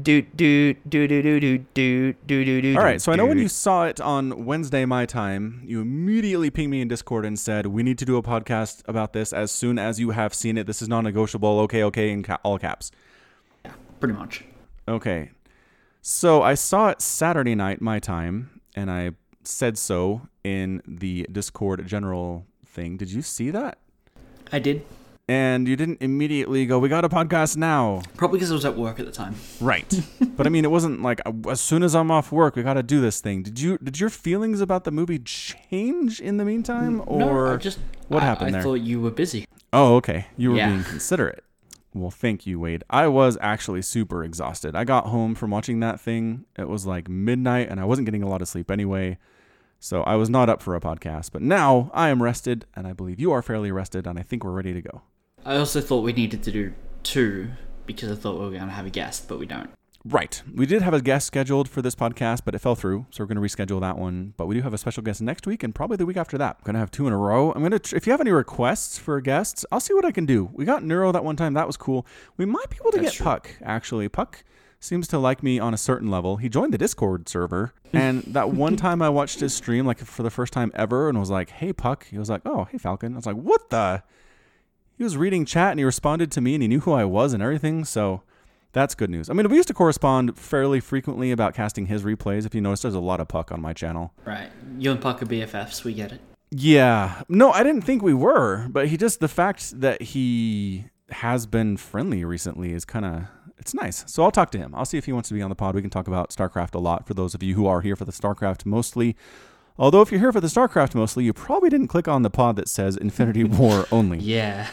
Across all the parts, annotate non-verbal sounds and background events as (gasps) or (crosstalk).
do do do do do do do do do do. All right, so I know when you saw it on Wednesday my time, you immediately pinged me in Discord and said we need to do a podcast about this as soon as you have seen it. This is non-negotiable. Okay, okay, in ca- all caps. Yeah, pretty much. Okay. So I saw it Saturday night my time, and I said so in the Discord general thing. Did you see that? I did. And you didn't immediately go, "We got a podcast now." Probably because I was at work at the time. Right. (laughs) but I mean, it wasn't like uh, as soon as I'm off work, we got to do this thing. Did you did your feelings about the movie change in the meantime or no, I just what I- happened I there? thought you were busy. Oh, okay. You were Yeah. being considerate. Well, thank you, Wade. I was actually super exhausted. I got home from watching that thing. It was like midnight, and I wasn't getting a lot of sleep anyway. So I was not up for a podcast. But now I am rested, and I believe you are fairly rested, and I think we're ready to go. I also thought we needed to do two because I thought we were going to have a guest, but we don't. Right. We did have a guest scheduled for this podcast, but it fell through. So we're going to reschedule that one. But we do have a special guest next week and probably the week after that. We're going to have two in a row. I'm going to, tr- if you have any requests for guests, I'll see what I can do. We got Neuro that one time. That was cool. We might be able to That's get true. Puck, actually. Puck seems to like me on a certain level. He joined the Discord server. (laughs) And that one time I watched his stream, like for the first time ever, and was like, hey, Puck. He was like, oh, hey, Falcon. I was like, what the? He was reading chat and he responded to me and he knew who I was and everything. So that's good news. I mean, we used to correspond fairly frequently about casting his replays. If you notice, there's a lot of puck on my channel. Right. You and Puck are BFFs. We get it. Yeah. No, I didn't think we were, but he just, the fact that he has been friendly recently is kind of, it's nice. So I'll talk to him. I'll see if he wants to be on the pod. We can talk about StarCraft a lot for those of you who are here for the StarCraft mostly. Although, if you're here for the StarCraft mostly, you probably didn't click on the pod that says Infinity (laughs) War only. Yeah.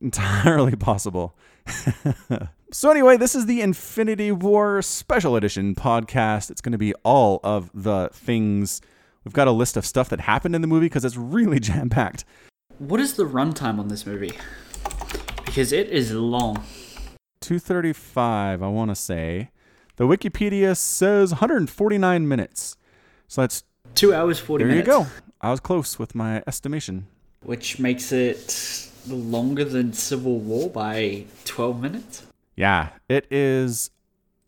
entirely possible. (laughs) so anyway, this is the Infinity War Special Edition podcast. It's going to be all of the things. We've got a list of stuff that happened in the movie because it's really (laughs) jam packed. What is the runtime on this movie? Because it is long. 235, I want to say. The Wikipedia says 149 minutes. So that's Two hours, 40 there minutes. you go. I was close with my estimation. Which makes it longer than Civil War by 12 minutes. Yeah, it is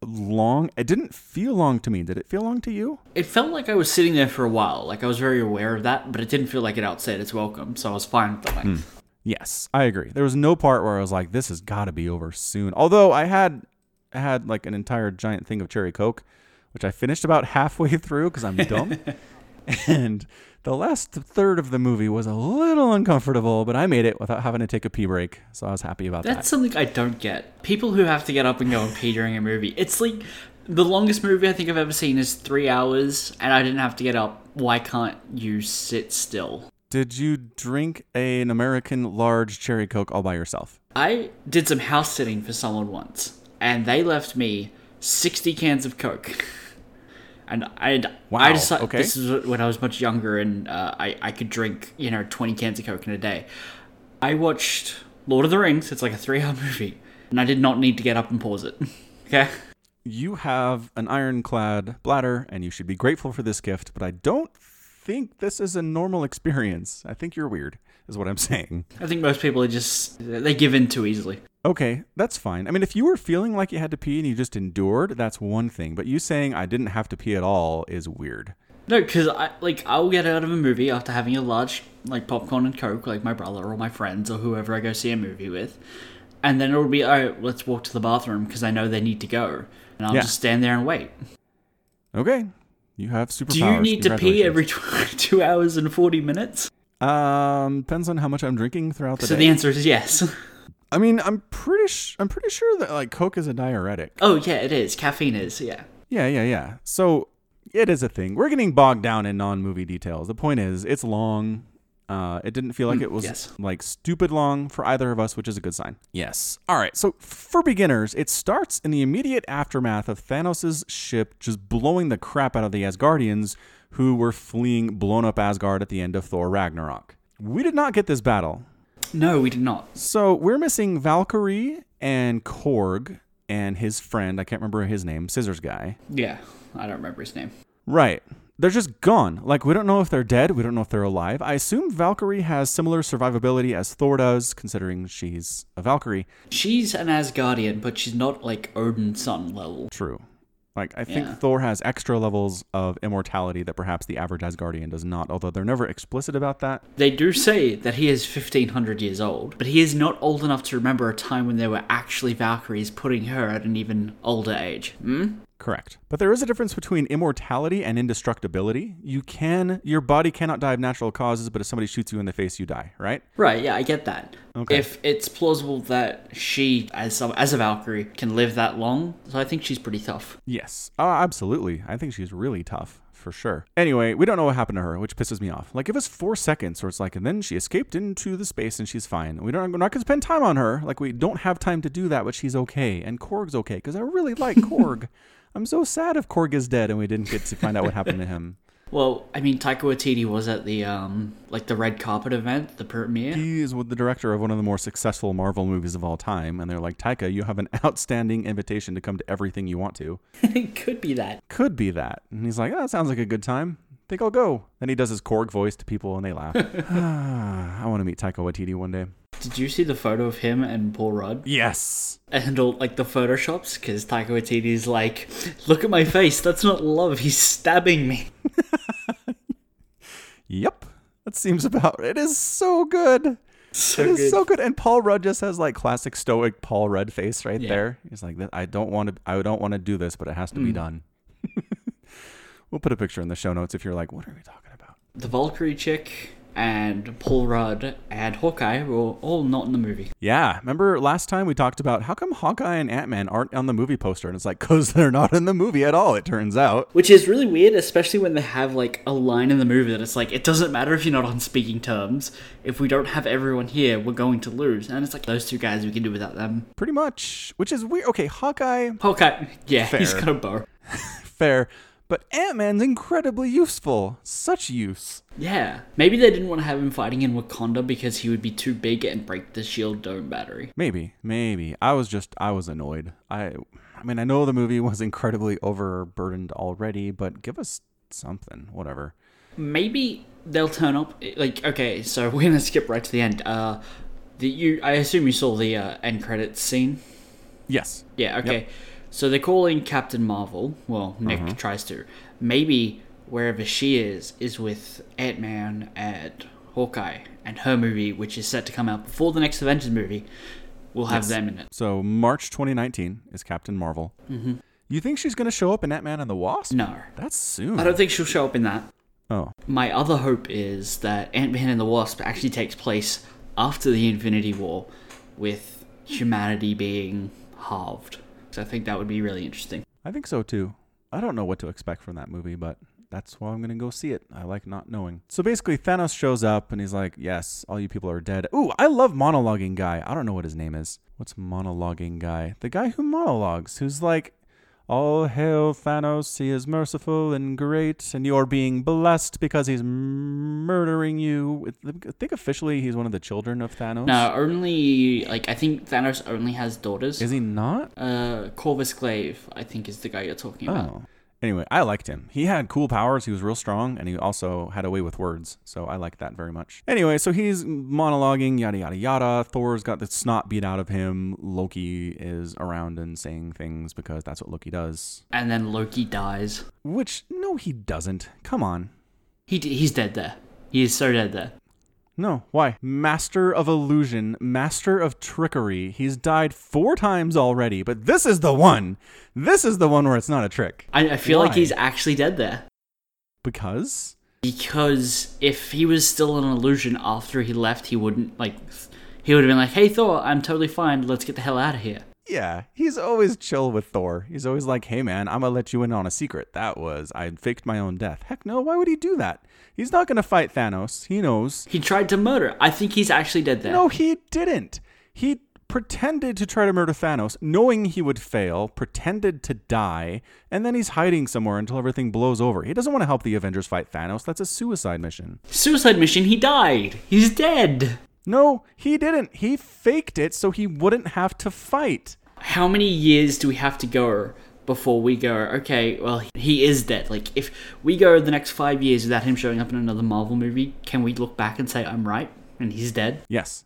long. It didn't feel long to me. Did it feel long to you? It felt like I was sitting there for a while. Like I was very aware of that, but it didn't feel like it outstayed its welcome, so I was fine with the length. Hmm. Yes, I agree. There was no part where I was like, "This has got to be over soon." Although I had I had like an entire giant thing of cherry coke, which I finished about halfway (laughs) through because I'm dumb. (laughs) (laughs) and the last third of the movie was a little uncomfortable, but I made it without having to take a pee break, so I was happy about That's that. That's something I don't get. People who have to get up and go and pee during a movie. It's like the longest movie I think I've ever seen is three hours, and I didn't have to get up. Why can't you sit still? Did you drink an American large cherry coke all by yourself? I did some house sitting for someone once, and they left me 60 cans of Coke. (laughs) And I, Wow, I decided okay. this is when I was much younger, and uh, I, I could drink, you know, 20 cans of Coke in a day. I watched Lord of the Rings. It's like a three-hour (laughs) movie, and I did not need to get up and pause it. (laughs) okay. You have an ironclad bladder, and you should be grateful for this gift, but I don't think this is a normal experience. I think you're weird, is what I'm (laughs) saying. I think most people are just they give in too easily. Okay, that's fine. I mean, if you were feeling like you had to pee and you just endured, that's one thing. But you saying I didn't have to pee at all is weird. No, because I like I'll get out of a movie after having a large like popcorn and coke, like my brother or my friends or whoever I go see a movie with, and then it'll be all right. Let's walk to the bathroom because I know they need to go, and I'll Yeah. just stand there and wait. Okay, you have superpowers. Do you need to pee every (laughs) tw- two hours and forty minutes? Um, depends on how much I'm drinking throughout the So day. So the answer is yes. (laughs) I mean, I'm pretty. Sh- I'm pretty sure that like Coke is a diuretic. oh yeah, it is. Caffeine is. Yeah. Yeah, yeah, yeah. So it is a thing. We're getting bogged down in non-movie details. The point is, it's long. Uh, it didn't feel like it was yes. like stupid long for either of us, which is a good sign. Yes. All right. So for beginners, it starts in the immediate aftermath of Thanos' ship just blowing the crap out of the Asgardians, who were fleeing blown up Asgard at the end of Thor Ragnarok. We did not get this battle. No, we did not. So we're missing Valkyrie and Korg and his friend. I can't remember his name. Scissors guy. Yeah, I don't remember his name. Right. they're just gone. Like, we don't know if they're dead. We don't know if they're alive. I assume Valkyrie has similar survivability as Thor does, considering she's a Valkyrie. She's an Asgardian, but she's not like Odin's son level. True. Like, I think Yeah. Thor has extra levels of immortality that perhaps the average Asgardian does not, although they're never explicit about that. They do say that he is 1500 years old, but he is not old enough to remember a time when there were actually Valkyries putting her at an even older age. Hmm? Correct. But there is a difference between immortality and indestructibility. You can, your body cannot die of natural causes, but if somebody shoots you in the face, you die, right? Right, yeah, I get that. Okay. If it's plausible that she, as some, as a Valkyrie, can live that long, so I think she's pretty tough. Yes. Oh, absolutely. I think she's really tough. For sure. Anyway, we don't know what happened to her, which pisses me off. Like, give us four seconds, or it's like, and then she escaped into the space and she's fine. We don't, we're not gonna spend time on her. Like, we don't have time to do that, but she's okay, and Korg's okay because I really like (laughs) Korg. I'm so sad if Korg is dead and we didn't get to find out what happened to him. (laughs) Well, I mean, Taika Waititi was at the, um, like the red carpet event, the premiere. He is with the director of one of the more successful Marvel movies of all time, and they're like, Taika, you have an (laughs) outstanding invitation to come to everything you want to. it (laughs) could be that. Could be that. And he's like, oh, that sounds like a good time. Think I'll go. Then he does his Korg voice to people and they laugh. (laughs) I want to meet Taika Waititi one day. Did you see the photo of him and Paul Rudd? Yes. And all, like the photoshops? Because Taika Waititi's like, look at my face, that's not love, he's stabbing me. (laughs) Yep. That seems about it. Is so good. So it is good. so good. And Paul Rudd just has like classic stoic Paul Rudd face right Yeah. there. He's like, I don't want to. I don't want to do this, but it has to be Mm. done. (laughs) we'll put a picture in the show notes if you're like, what are we talking about? the Valkyrie chick and Paul Rudd and Hawkeye were all not in the movie. Yeah, remember last time we talked about how come Hawkeye and Ant Man aren't on the movie poster, and it's like because they're not in the movie at all. It turns out. Which is really weird, especially when they have like a line in the movie that it's like, it doesn't matter if you're not on speaking terms. If we don't have everyone here, we're going to lose. And it's like, those two guys, we can do without them. Pretty much, which is weird. Okay, Hawkeye, Hawkeye, yeah, he's got a bow. (laughs) fair, but Ant Man's incredibly useful. Such use. Yeah. Maybe they didn't want to have him fighting in Wakanda because he would be too big and break the shield dome battery. Maybe, maybe. I was just, I was annoyed. I, I mean, I know the movie (laughs) was incredibly overburdened already, but give us something, whatever. Maybe they'll turn up. Like, okay, so (laughs) we're gonna skip right to the end. Uh, the you, I assume you saw the uh, end credits scene. Yes. Yeah. Okay. So they're calling Captain Marvel. Well, Nick Uh-huh. tries to. Maybe wherever she is is with Ant Man and Hawkeye, and her movie, which is set to come out before the next Avengers movie, We'll have Yes. them in it. So March 2019 is Captain Marvel. Mm-hmm. You think she's gonna show up in Ant Man and the Wasp? No, That's soon. I don't think she'll show up in that. oh, My other hope is that Ant Man and the Wasp actually takes place after the Infinity War, with humanity being halved. I think that would be really interesting. I think so too. I don't know what to expect from that movie, but that's why I'm gonna go see it. I like not knowing. So basically, Thanos shows up and he's like, "Yes, all you people are dead." Ooh, I love monologuing guy. I don't know what his name is. What's monologuing guy? The guy who monologues, who's like, "All hail Thanos! He is merciful and great, and you're being blessed because he's murdering you." I think officially he's one of the children of Thanos. No, only like I think Thanos only has daughters. is he not? Uh, Corvus Glaive, I think, is the guy you're talking about. Anyway, I liked him. He had cool powers. He was real strong, and he also had a way with words. So I liked that very much. Anyway, so he's monologuing, yada yada yada. Thor's got the snot beat out of him. Loki is around and saying things because that's what Loki does. And then Loki dies. Which no, he doesn't. Come on. He d- he's dead there. He is so dead there. No, why? Master of illusion, master of trickery. He's died four times already, but this is the one. This is the one where it's not a trick. I, I feel like he's actually dead there. Because Because if he was still an illusion after he left, he wouldn't like. He would have been like, "Hey Thor, I'm totally fine. Let's get the hell out of here." Yeah, he's always chill with Thor. He's always like, "Hey man, I'm gonna let you in on a secret. That was I faked my own death." Heck no, why would he do that? He's not gonna fight Thanos. He knows. He tried to murder. I think he's actually dead there. No, he didn't. He pretended to try to murder Thanos, knowing he would fail, pretended to die, and then he's hiding somewhere until everything blows over. He doesn't want to help the Avengers fight Thanos. That's a suicide mission. Suicide mission. He died. He's dead. No, he didn't. He faked it so he wouldn't have to fight. How many years do we have to go before we go, okay, well, he is dead. Like, if we go the next five years without him showing up in another Marvel movie, can we look back and say, I'm right? And he's dead? Yes,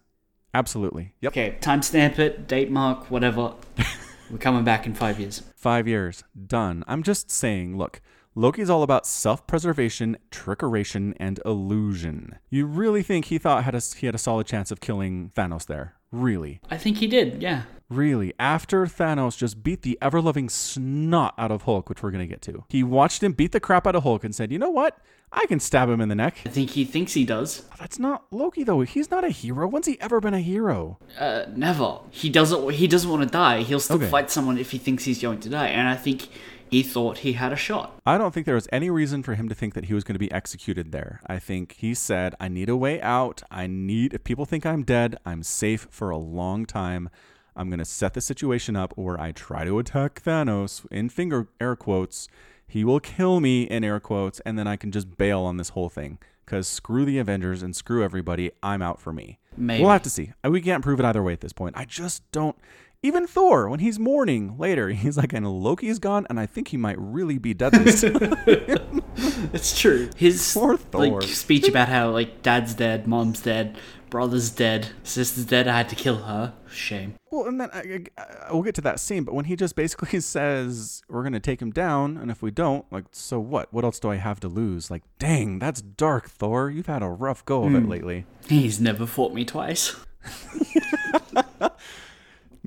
absolutely. Yep. Okay, timestamp it, date mark, whatever. (laughs) We're coming back in five years. Five years. Done. I'm just saying, look, Loki's all about self-preservation, trickeration, and illusion. You really think he thought had a, he had a solid chance of killing Thanos there? Really? I think he did, yeah. Really, after Thanos just beat the ever loving snot out of Hulk, which we're going to get to, he watched him beat the crap out of Hulk and said, You know what? I can stab him in the neck. I think he thinks he does. That's not Loki, though. He's not a hero. When's he ever been a hero? Uh, never. He doesn't. He doesn't want to die. He'll still Okay. fight someone if he thinks he's going to die. And I think he thought he had a shot. I don't think there was any reason for him to think that he was going to be executed there. I think he said, I need a way out. I need, if people think I'm dead, I'm safe for a long time. I'm going to set the situation up where I try to attack Thanos in finger air quotes. He will kill me in air quotes, and then I can just bail on this whole thing. Because screw the Avengers and screw everybody. I'm out for me. Maybe. We'll have to see. We can't prove it either way at this point. I just don't. Even Thor, when he's mourning later, (laughs) he's like, and Loki's gone, and I think he might really be deadly. (laughs) (laughs) It's true. His Poor Thor. like speech about how like dad's dead, mom's dead, brother's dead, sister's dead. I had to kill her. Shame. Well, and then I, I, I- we'll get to that scene, but when he just basically says we're gonna take him down, and if we don't, like, so what? What else do I have to lose? Like, dang, that's dark, Thor. You've had a rough go of it hmm. lately. He's never fought me twice.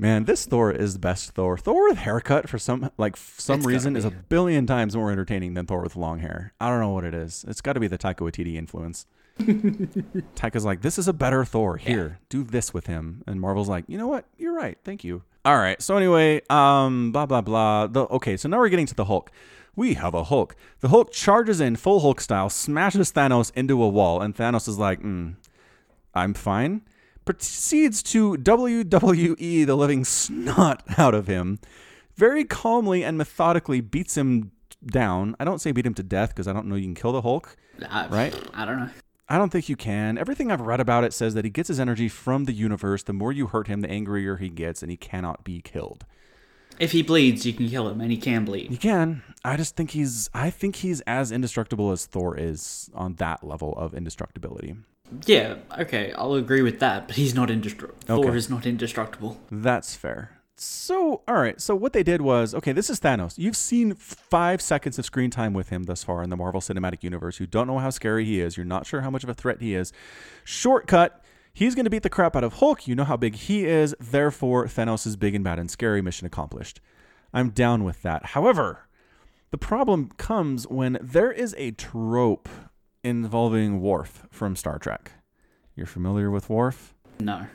Man, this Thor is the best Thor. Thor with haircut for some like some It's reason is a billion times more entertaining than Thor with long hair. I don't know what it is. It's got to be the Taika Waititi influence. (laughs) Taika's like, this is a better Thor. Here, do this with him. And Marvel's like, you know what? You're right. Thank you. All right. So anyway, um, blah blah blah. The okay. So now we're getting to the Hulk. We have a Hulk. The Hulk charges in full Hulk style, smashes Thanos into a wall, and Thanos is like, mm, I'm fine. Proceeds to WWE the living snot out of him. Very calmly and methodically beats him down. I don't say beat him to death because I don't know you can kill the Hulk. I, Right. I don't know. I don't think you can. Everything I've read about it says that he gets his energy from the universe. The more you hurt him, the angrier he gets, and he cannot be killed. If he bleeds, you can kill him, and he can bleed. You can. I just think he's. I think he's as indestructible as Thor is on that level of indestructibility. Yeah, okay, I'll agree with that. But he's not indestructible. Thor is not indestructible. That's fair. So, all right. So, what they did was okay, this is Thanos. You've seen five seconds of screen time with him thus far in the Marvel Cinematic Universe. You don't know how scary he is. You're not sure how much of a threat he is. Shortcut. He's going to beat the crap out of Hulk. You know how big he is. Therefore, Thanos is big and bad and scary. Mission accomplished. I'm down with that. However, the problem comes when there is a trope involving Worf from Star Trek. You're familiar with Worf? No.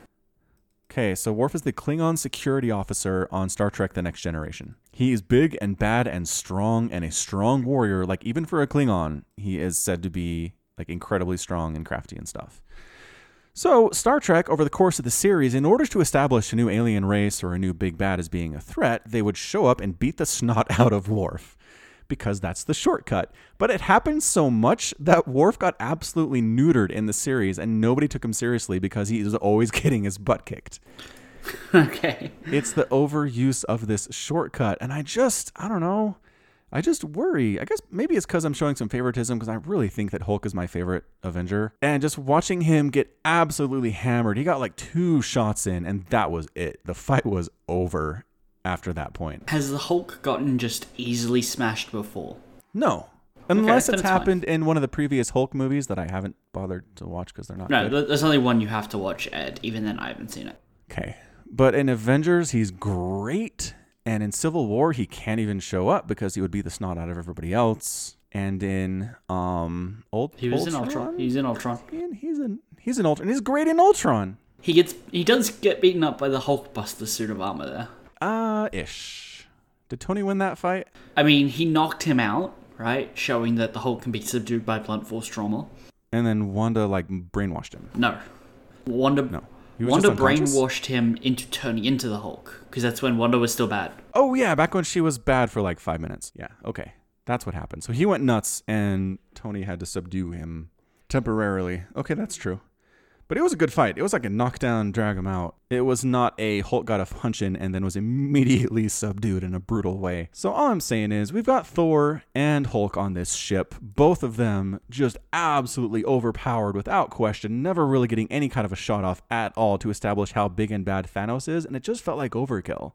Okay, so Worf is the Klingon security officer on Star Trek The Next Generation. He is big and bad and strong and a strong warrior. Like, even for a Klingon, he is said to be like incredibly strong and crafty and stuff. So, Star Trek, over the course of the series, in order to establish a new alien race or a new big bad as being a threat, they would show up and beat the snot (laughs) out of Worf because that's the shortcut. But it happened so much that Worf got absolutely neutered in the series and nobody took him seriously because he was always (laughs) getting his butt kicked. (laughs) okay. It's the overuse of this shortcut. And I just, I don't know. I just worry. I guess maybe it's because I'm showing some favoritism because I really think that Hulk is my favorite Avenger. And just watching him get absolutely hammered, he got like two shots in, and that was it. The fight was over after that point. Has the Hulk gotten just easily smashed before? No. Unless then it's it's fine. happened in one of the previous Hulk movies that I haven't bothered to watch because they're not No, good. there's only one you have to watch, Ed. Even then, I haven't seen it. Okay. But in Avengers, he's great. And in Civil War, he can't even show up because he would be the snot out of everybody else. And in um old He was in Ultron. He's in Ultron. And he's in he's in Ultron. He's great in Ultron. He gets he does get beaten up by the Hulkbuster suit of armor there. Uh ish. Did Tony win that fight? I mean, he knocked him out, right? Showing that the Hulk can be subdued by blunt force trauma. And then Wanda like brainwashed him. No. Wanda No. Wanda brainwashed him into turning into the Hulk because that's when Wanda was still bad. Oh yeah, back when she was bad for like five minutes. Yeah, okay. That's what happened. So he went nuts and Tony had to subdue him temporarily. Okay, that's true. But it was a good fight. It was like a knockdown, drag him out. It was not a Hulk got a punch in and then was (laughs) immediately subdued in a brutal way. So all I'm saying is we've got Thor and Hulk on this ship. Both of them just absolutely overpowered without question, never really getting any kind of a shot off at all to establish how big and bad Thanos is, and it just felt like overkill.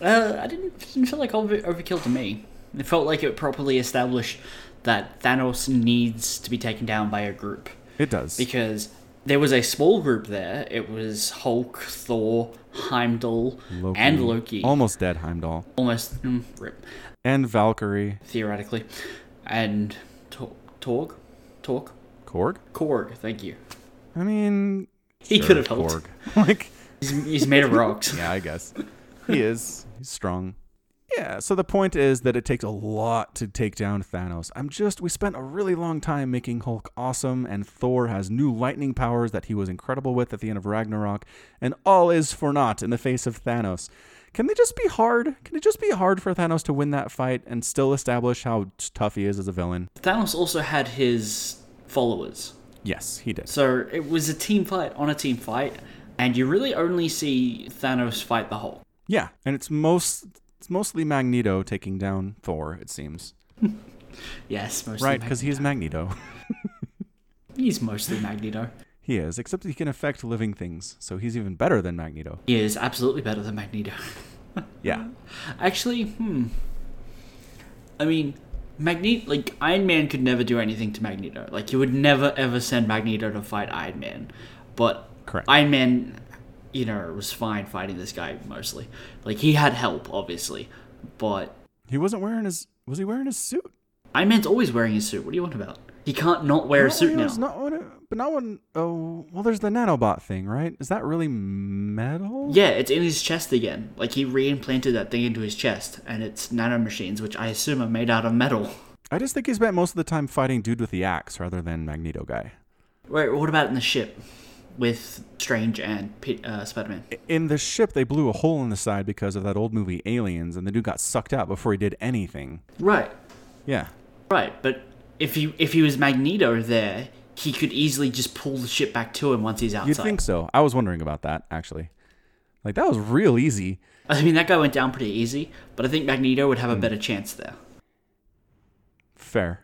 Uh, I didn't didn't feel like over, overkill to me. It felt like it properly established that Thanos needs to be taken down by a group It does. because there was a small group there. It was Hulk, Thor, Heimdall, and Loki. Almost dead Heimdall. Almost mm, rip, And Valkyrie. theoretically, and Tor- Torg, Torg, Korg? Korg. Thank you. I mean, He sure, could have helped. Korg. (laughs) like, He's, he's made of (laughs) rocks. yeah, I guess. He is. He's strong. Yeah, so the point is that it takes a lot to take down Thanos. I'm just, we spent a really long time making Hulk awesome, and Thor has new lightning powers that he was incredible with at the end of Ragnarok, and all is for naught in the face of Thanos. Can they just be hard? Can it just be hard for Thanos to win that fight and still establish how tough he is as a villain? Thanos also had his followers. Yes, he did. So it was a team fight on a team fight, and you really only see Thanos fight the Hulk. Yeah, and it's most it's mostly Magneto taking down Thor, it seems. (laughs) Yes, mostly Right, because he's Magneto. (laughs) he's mostly Magneto. He is, except he can affect living things, so he's even better than Magneto. He is absolutely better than Magneto. (laughs) Yeah. Actually, hmm. I mean, Magneto, like Iron Man, could never do anything to Magneto. Like you would never ever send Magneto to fight Iron Man, but Correct. Iron Man, you know, it was fine fighting this guy mostly. Like he had help, obviously, but He wasn't wearing his was he wearing his suit? Iron Man's always wearing his suit. What do you want about? He can't not wear a suit now. Not when it- but not when oh well there's the nanobot thing, right? Is that really metal? Yeah, it's in his chest again. Like he reimplanted that thing into his chest, and it's nanomachines, which I assume are made out of metal. I just think he spent most of the time fighting dude with the axe rather than Magneto guy. Wait, what about in the ship with Strange and uh, Spider-Man? In the ship they blew a hole in the side because of that old movie Aliens and the dude got sucked out before he did anything. Right, Yeah. right. But if he if he was Magneto there, he could easily just pull the ship back to him once he's outside. You'd think so. I was wondering about that actually. Like that was real easy. I mean, that guy went down pretty easy, but I think Magneto would Hmm. have a better chance there. Fair.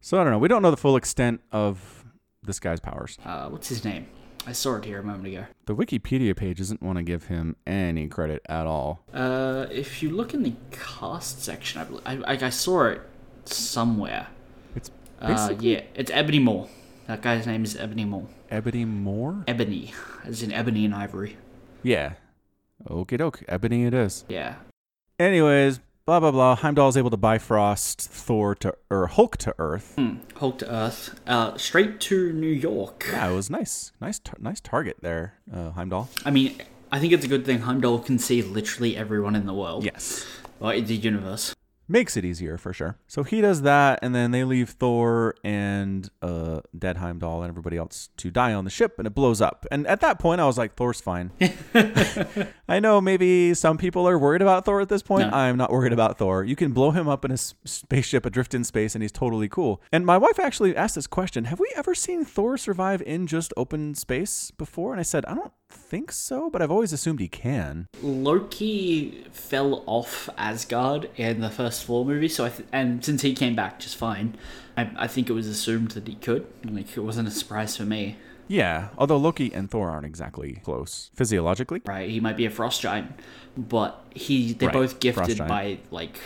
So I don't know. We don't know the full extent of this guy's powers. Uh, what's his name? I saw it here a moment ago. The Wikipedia page doesn't want to give him any credit at all. Uh, if you look in the cast section, I, bel- I, I, I saw it somewhere. It's Uh, basically yeah, it's Ebony Maw. That guy's name is Ebony Maw. Ebony Maw. Ebony, as in ebony and ivory. Yeah. Okie doke. Ebony it is. Yeah. Anyways, blah blah blah. Heimdall is able to bifrost Thor to or Hulk to Earth. Hmm. Hulk to Earth. Uh, straight to New York. Yeah, it was nice. Nice, tar- nice target there, uh, Heimdall. I mean, I think it's a good thing Heimdall can see literally everyone in the world. Yes. In the universe. Makes it easier for sure. So he does that, and then they leave Thor and uh, Dead Heimdall and everybody else to die on the ship, and it blows up. And at that point, I was like, Thor's fine. (laughs) I know maybe some people are worried about Thor at this point. No. I'm not worried about Thor. You can blow him up in a spaceship adrift in space, and he's totally cool. And my wife actually asked this question Have we ever seen Thor survive in just open space before? And I said, I don't think so, but I've always assumed he can. Loki fell off Asgard in the first Thor movie, so I th- and since he came back just fine, I, I think it was assumed that he could. Like it wasn't a surprise for me. Yeah, although Loki and Thor aren't exactly close physiologically. Right? He might be a frost giant, but he they're Right, both gifted by like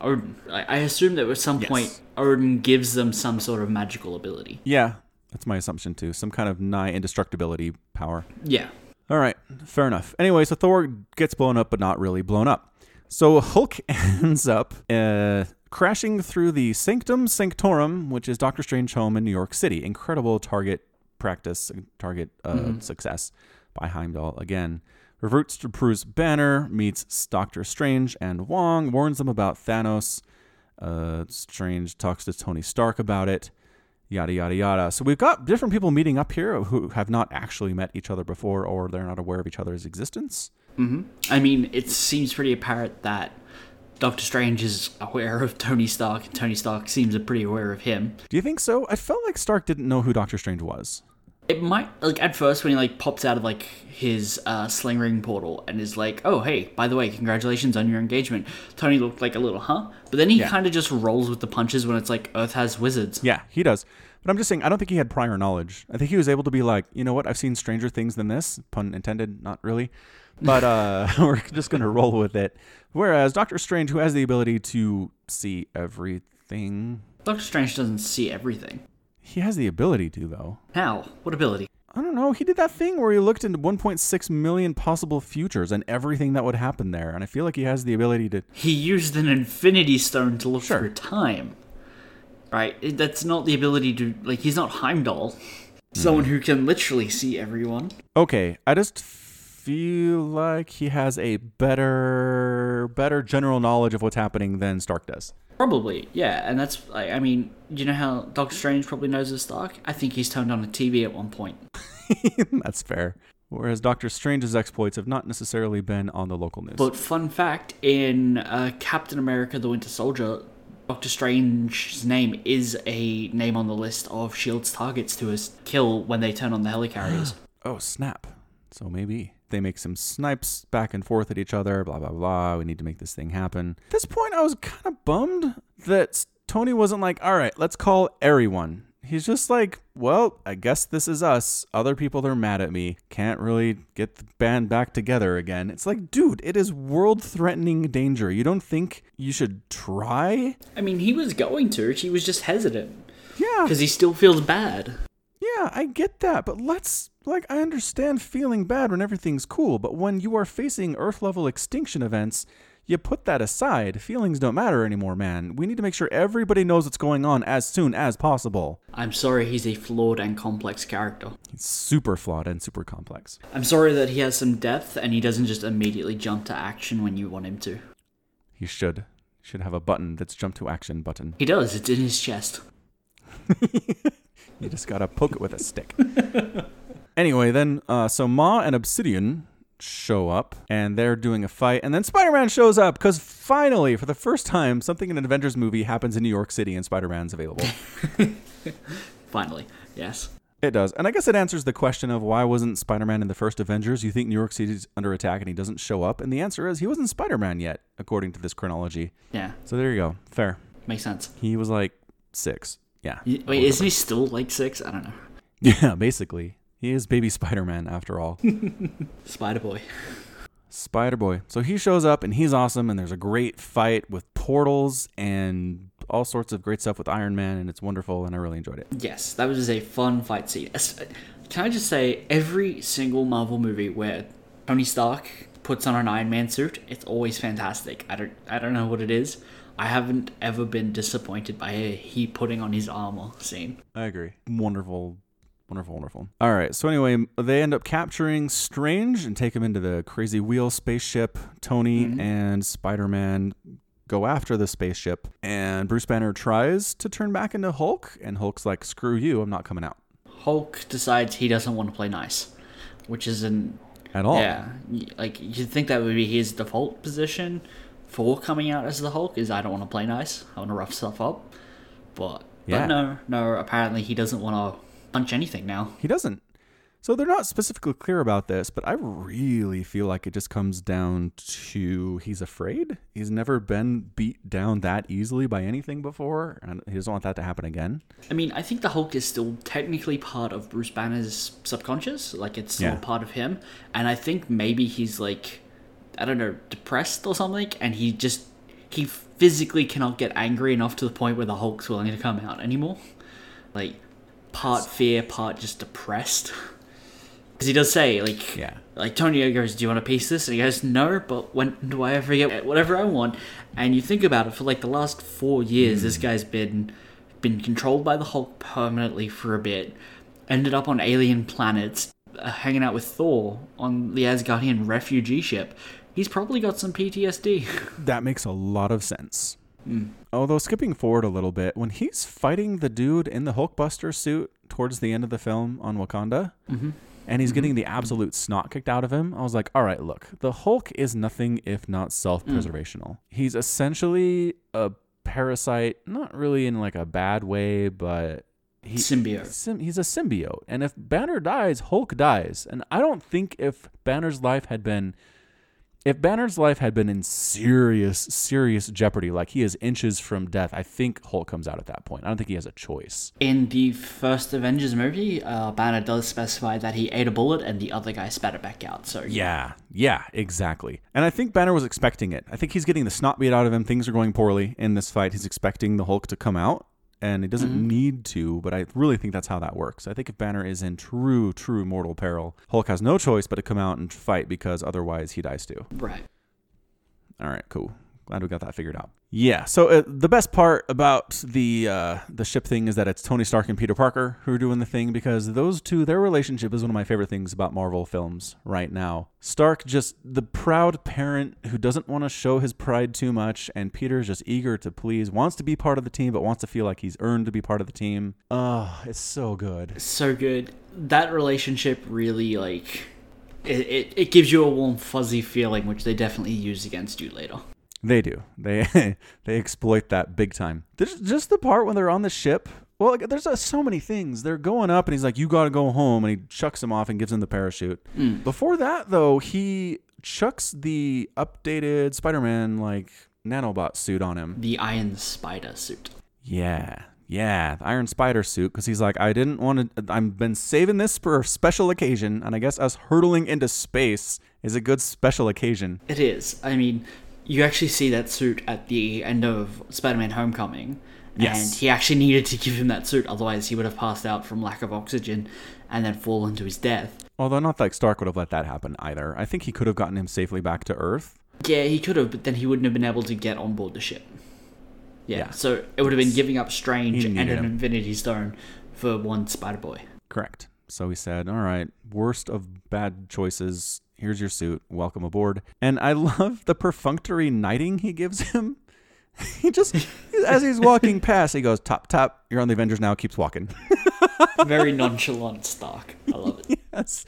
Odin. I, I assume that at some Yes. point Odin gives them some sort of magical ability. Yeah, that's my assumption too. Some kind of nigh indestructibility power. Yeah. All right, fair enough. Anyway, so Thor gets blown up, but not really blown up. So Hulk (laughs) ends up uh, crashing through the Sanctum Sanctorum, which is Doctor Strange home in New York City. Incredible target practice, target uh, success by Heimdall again. Reverts to Bruce Banner, meets Doctor Strange and Wong, warns them about Thanos. Uh, Strange talks to Tony Stark about it yada yada yada. So we've got different people meeting up here who have not actually met each other before, or they're not aware of each other's existence. hmm I mean, it seems pretty apparent that Doctor Strange is aware of Tony Stark, and Tony Stark seems pretty aware of him. Do you think so? I felt like Stark didn't know who Doctor Strange was. It might like at first when he like pops out of like his uh, sling ring portal and is like, "Oh hey, by the way, congratulations on your engagement." Tony looked like a little huh, but then he Yeah. kind of just rolls with the punches when it's like Earth has wizards. Yeah, he does. But I'm just saying, I don't think he had prior knowledge. I think he was able to be like, you know what? I've seen stranger things than this. Pun intended, not really. But uh, (laughs) we're just going to roll with it. Whereas Doctor Strange, who has the ability to see everything, Doctor Strange doesn't see everything. He has the ability to, though. How? What ability? I don't know. He did that thing where he looked into 1.6 million possible futures and everything that would happen there. And I feel like he has the ability to. He used an Infinity Stone to look Sure. through time. Right? That's not the ability to like. He's not Heimdall. Someone hmm. who can literally see everyone. Okay, I just feel like he has a better, better general knowledge of what's happening than Stark does. Probably, yeah, and that's like, I mean, you know how Doctor Strange probably knows his Stark? I think he's turned on a TV at one point. (laughs) That's fair. Whereas Doctor Strange's exploits have not necessarily been on the local news. But fun fact, in uh, Captain America: The Winter Soldier, Doctor Strange's name is a name on the list of Shield's targets to his kill when they turn on the helicarriers. (gasps) oh, snap. So maybe they make some snipes back and forth at each other, blah, blah, blah. We need to make this thing happen. At this point, I was kind of bummed that Tony wasn't like, all right, let's call everyone. He's just like, well, I guess this is us. Other people that are mad at me. Can't really get the band back together again. It's like, dude, it is world threatening danger. You don't think you should try? I mean, he was going to, he was just hesitant Yeah. because he still feels bad. Yeah, I get that, but let's like I understand feeling bad when everything's cool, but when you are facing Earth level extinction events, you put that aside. Feelings don't matter anymore, man. We need to make sure everybody knows what's going on as soon as possible. I'm sorry he's a flawed and complex character. He's super flawed and super complex. I'm sorry that he has some depth and he doesn't just immediately jump to action when you want him to. He should should have a button that's jump to action button. He does, it's in his chest. (laughs) You just gotta poke it with a stick. (laughs) anyway, then uh, so Maw and Obsidian show up and they're doing a fight, and then Spider-Man shows up because finally, for the first time, something in an Avengers movie happens in New York City, and Spider-Man's available. (laughs) Finally, yes. it does, and I guess it answers the question of why wasn't Spider-Man in the first Avengers? You think New York City's under attack and he doesn't show up, and the answer is he wasn't Spider-Man yet, according to this chronology. Yeah, So there you go, fair. makes sense. He was like six. Yeah. Wait, isn't he still like six? I don't know. (laughs) Yeah, basically. He is baby Spider-Man after all. (laughs) Spider Boy. Spider Boy. So he shows up and he's awesome, and there's a great fight with portals and all sorts of great stuff with Iron Man, and it's wonderful, and I really enjoyed it. Yes, that was a fun fight scene. Can I just say, every single Marvel movie where Tony Stark puts on an Iron Man suit, it's always fantastic. I don't, I don't know what it is. I haven't ever been disappointed by a he putting on his armor scene. I agree. Wonderful, wonderful, wonderful. All right. So anyway, they end up capturing Strange and take him into the crazy wheel spaceship. Tony mm-hmm. and Spider Man go after the spaceship, and Bruce Banner tries to turn back into Hulk, and Hulk's like, "Screw you, I'm not coming out Hulk decides he doesn't want to play nice, which is an at all." yeah, like you'd think that would be his default position for coming out as the Hulk is I don't want to play nice, I want to rough stuff up, but Yeah. but no, no, apparently he doesn't want to punch anything now. He doesn't. So they're not specifically clear about this, but I really feel like it just comes down to he's afraid. He's never been beat down that easily by anything before, and he doesn't want that to happen again. I mean, I think the Hulk is still technically part of Bruce Banner's subconscious, like it's still Yeah. part of him, and I think maybe he's like, I don't know, depressed or something, and he just he physically cannot get angry enough to the point where the Hulk's willing to come out anymore, like part fear, part just depressed. (laughs) Because he does say like, Yeah. like Tony goes, "Do you want a piece of this?" And he goes, "No, but when do I ever get whatever I want?" And you think about it, for like the last four years, this guy's been been controlled by the Hulk permanently for a bit, ended up on alien planets, uh, hanging out with Thor on the Asgardian refugee ship. He's probably got some PTSD. (laughs) That makes a lot of sense. Mm. Although skipping forward a little bit, when he's fighting the dude in the Hulkbuster suit towards the end of the film on Wakanda, mm-hmm. and he's mm-hmm. getting the absolute snot kicked out of him, I was like, all right, look, the Hulk is nothing if not self-preservational. Mm. He's essentially a parasite, not really in like a bad way, but Symbiote. Sym- he's a symbiote, and if Banner dies, Hulk dies. And I don't think if Banner's life had been, if Banner's life had been in serious, serious jeopardy, like he is inches from death, I think Hulk comes out at that point. I don't think he has a choice. In the first Avengers movie, uh, Banner does specify that he ate a bullet and the other guy spat it back out. So Yeah, yeah, exactly. And I think Banner was expecting it. I think he's getting the snot beat out of him. Things are going poorly in this fight. He's expecting the Hulk to come out, and he doesn't mm-hmm. need to, but I really think that's how that works. I think if Banner is in true, true mortal peril, Hulk has no choice but to come out and fight because otherwise he dies too. right. All right, cool. Glad we got that figured out. Yeah. So uh, the best part about the uh, the ship thing is that it's Tony Stark and Peter Parker who are doing the thing because those two, their relationship is one of my favorite things about Marvel films right now. Stark just the proud parent who doesn't want to show his pride too much, and Peter's just eager to please, wants to be part of the team, but wants to feel like he's earned to be part of the team. Oh, it's so good. So good. That relationship really like it, it, it gives you a warm fuzzy feeling, which they definitely use against you later. They do. They (laughs) they exploit that big time. There's just the part when they're on the ship. Well, like, there's uh, so many things. They're going up, and he's like, "You got to go home," and he chucks him off and gives him the parachute. Before that, though, he chucks the updated Spider-Man like nanobot suit on him. The Iron Spider suit. Yeah, yeah, the Iron Spider suit. Because he's like, "I didn't want to. I've been saving this for a special occasion, and I guess us hurtling into space is a good special occasion." It is. I mean, you actually see that suit at the end of Spider-Man: Homecoming, Yes. and he actually needed to give him that suit, otherwise he would have passed out from lack of oxygen, and then fallen to his death. Although not like Stark would have let that happen either. I think he could have gotten him safely back to Earth. Yeah, he could have, but then he wouldn't have been able to get on board the ship. Yeah, Yeah. so it would have been giving up Strange and an him. Infinity Stone for one Spider Boy. Correct. So he said, "All right, worst of bad choices. Here's your suit. Welcome aboard." And I (laughs) love the perfunctory knighting he gives him. (laughs) He just, as he's walking past, he goes, "Top, top. You're on the Avengers now." Keeps walking. (laughs) Very nonchalant Stark. I love it. yes.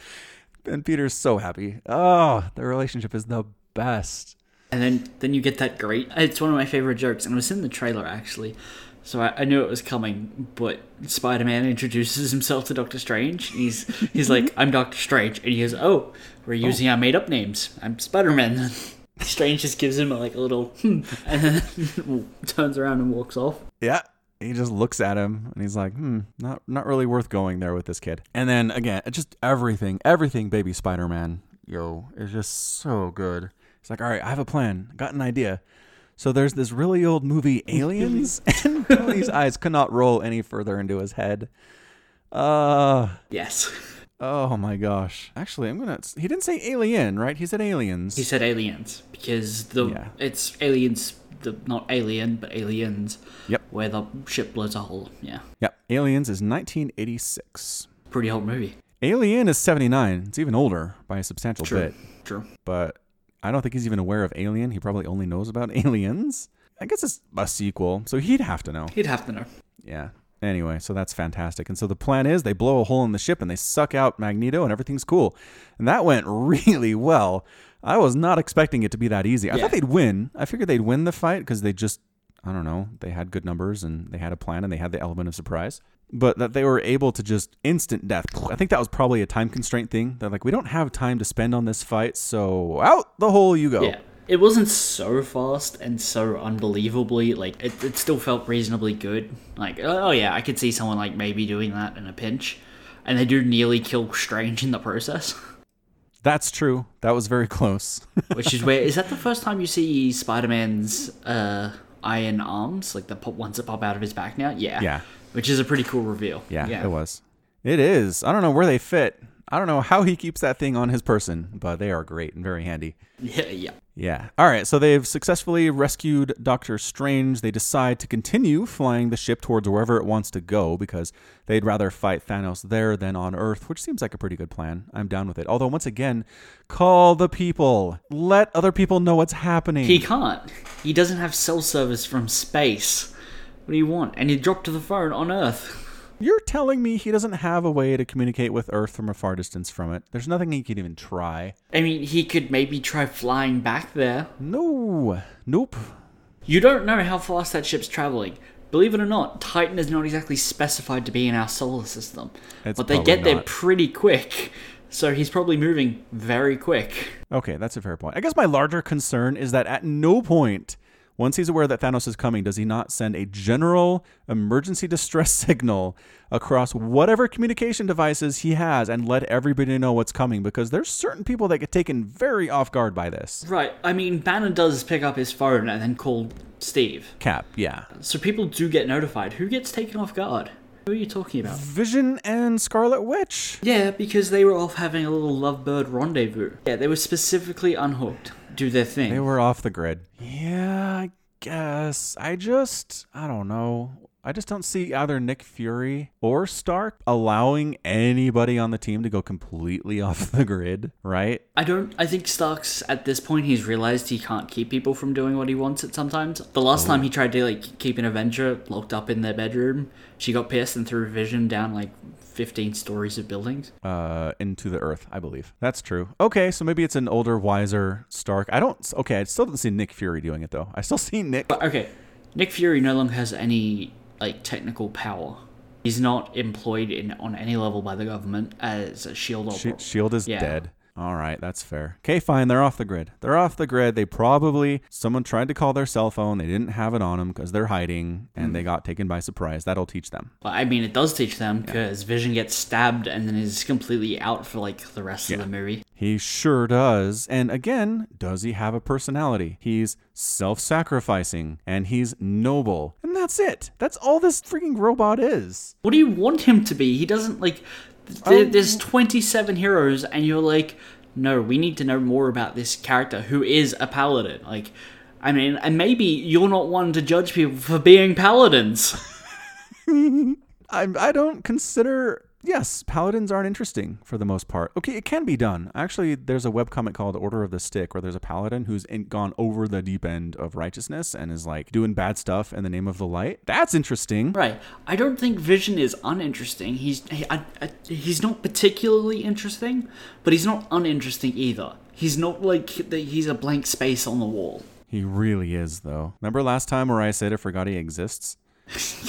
And Peter's so happy. Oh, their relationship is the best. And then then you get that great. It's one of my favorite jokes, and it was in the trailer actually. So I, I knew it was coming, but Spider-Man introduces himself to Doctor Strange. He's he's like, "I'm Doctor Strange," and he goes, "Oh, we're using our made-up names. I'm Spider-Man." (laughs) Strange just gives him a, like a little, hmm, (laughs) and then (laughs) turns around and walks off. Yeah. He just looks at him and he's like, hmm, not not really worth going there with this kid. And then again, just everything, everything baby Spider-Man, yo, is just so good. He's like, all right, I have a plan. Got an idea. So there's this really old movie, Aliens, and Tony's eyes could not roll any further into his head. Uh Yes, oh my gosh. Actually, I'm gonna. He didn't say alien, right? He said aliens. he said aliens because the Yeah. it's aliens, the not alien but aliens. Yep. Where the ship blows a hole. Yeah, Yep. Aliens is 1986. pretty old movie. Alien is 79. It's even older by a substantial True. bit. True. but I don't think he's even aware of Alien. He probably only knows about (laughs) Aliens. I guess it's a sequel, so he'd have to know. He'd have to know. Yeah. Anyway, so that's fantastic. And so the plan is they blow a hole in the ship and they suck out Magneto and everything's cool. And that went (laughs) really well. I was not expecting it to be that easy. I Yeah. thought they'd win. I figured they'd win the fight because they just, I don't know, they had good numbers and they had a plan and they had the element of surprise. But that they were able to just instant death. I think that was probably a time constraint thing. They're like, we don't have time to spend on this fight, so out the hole you go. Yeah. It wasn't so fast and so unbelievably like it, it still felt reasonably good. Like oh yeah, I could see someone like maybe doing that in a pinch. And they do nearly kill Strange in the process. (laughs) That's true. That was very close. (laughs) Which is where is that the first time you see Spider Man's uh iron arms? Like the pop ones that pop out of his back now? Yeah. Yeah. Which is a pretty cool reveal. Yeah, it was. It is. I don't know where they fit. I don't know how he keeps that thing on his person, but they are great and very handy. Yeah, yeah. Yeah. All right. So they've successfully rescued Doctor Strange. They decide to continue flying the ship towards wherever it wants to go because they'd rather fight Thanos there than on Earth, which seems like a pretty good plan. I'm down with it. Although, once again, call the people. Let other people know what's happening. He can't. He doesn't have cell service from space. What do you want? And he dropped to the phone on Earth. (laughs) You're telling me he doesn't have a way to communicate with Earth from a far distance from it? There's nothing he could even try. I mean, he could maybe try flying back there. No. Nope. You don't know how fast that ship's traveling. believe it or not, Titan is not exactly specified to be in our solar system. It's but they get there pretty quick. So he's probably moving very quick. Okay, that's a fair point. I guess my larger concern is that at no point, once he's aware that Thanos is coming, does he not send a general emergency distress (laughs) signal across whatever communication devices he has and let everybody know what's coming? Because there's certain people that get taken very off guard by this. Right. I mean, Banner does pick up his phone and then call Steve. Cap, yeah. So people do get notified. Who gets taken off guard? Who are you talking about? Vision and Scarlet Witch. Yeah, because they were off having a little lovebird rendezvous. Yeah, they were specifically unhooked. Do their thing. They were off the grid. Yeah, I guess. I just, I don't know. I just don't see either Nick Fury or Stark allowing anybody on the team to go completely (laughs) off the grid, right? I don't. I think Stark's at this point. He's realized he can't keep people from doing what he wants. At sometimes, the last time he tried to like keep an Avenger locked up in their bedroom, she got pissed and threw Vision down like fifteen stories of buildings. Uh, into the earth, I believe. That's true. Okay, so maybe it's an older, wiser Stark. I don't. Okay, I still don't see Nick Fury doing it though. I still (laughs) see Nick. But okay, Nick Fury no longer has any like technical power. He's not employed in on any level by the government as a shield Shi operator. Shield is Yeah. dead. All right, that's fair. Okay, fine. They're off the grid. They're off the grid. They probably someone tried to call their cell phone. They didn't have it on them because they're hiding, and Hmm. they got taken by surprise. That'll teach them. But I mean, it does teach them because Vision gets stabbed and then is completely out for like the rest Yeah. of the movie. He sure does. And again, does he have a personality? He's self-sacrificing and he's noble, and that's it. That's all this freaking robot is. What do you want him to be? He doesn't like. Oh. Th- um, there's 27 heroes, and you're like, no, we need to know more about this character who is a paladin. Like, I mean, and maybe you're not one to judge people for being paladins. (laughs) I I don't consider yes, paladins aren't interesting for the most part. Okay, it can be done. Actually, there's a webcomic called Order of the Stick where there's a paladin who's in, gone over the deep end of righteousness and is like doing bad stuff in the name of the light. That's interesting. Right. I don't think Vision is uninteresting. He's he, I, I, he's not particularly interesting, but he's not uninteresting either. He's not like he's a blank space on the wall. He really is though. Remember last time where I said I forgot he exists?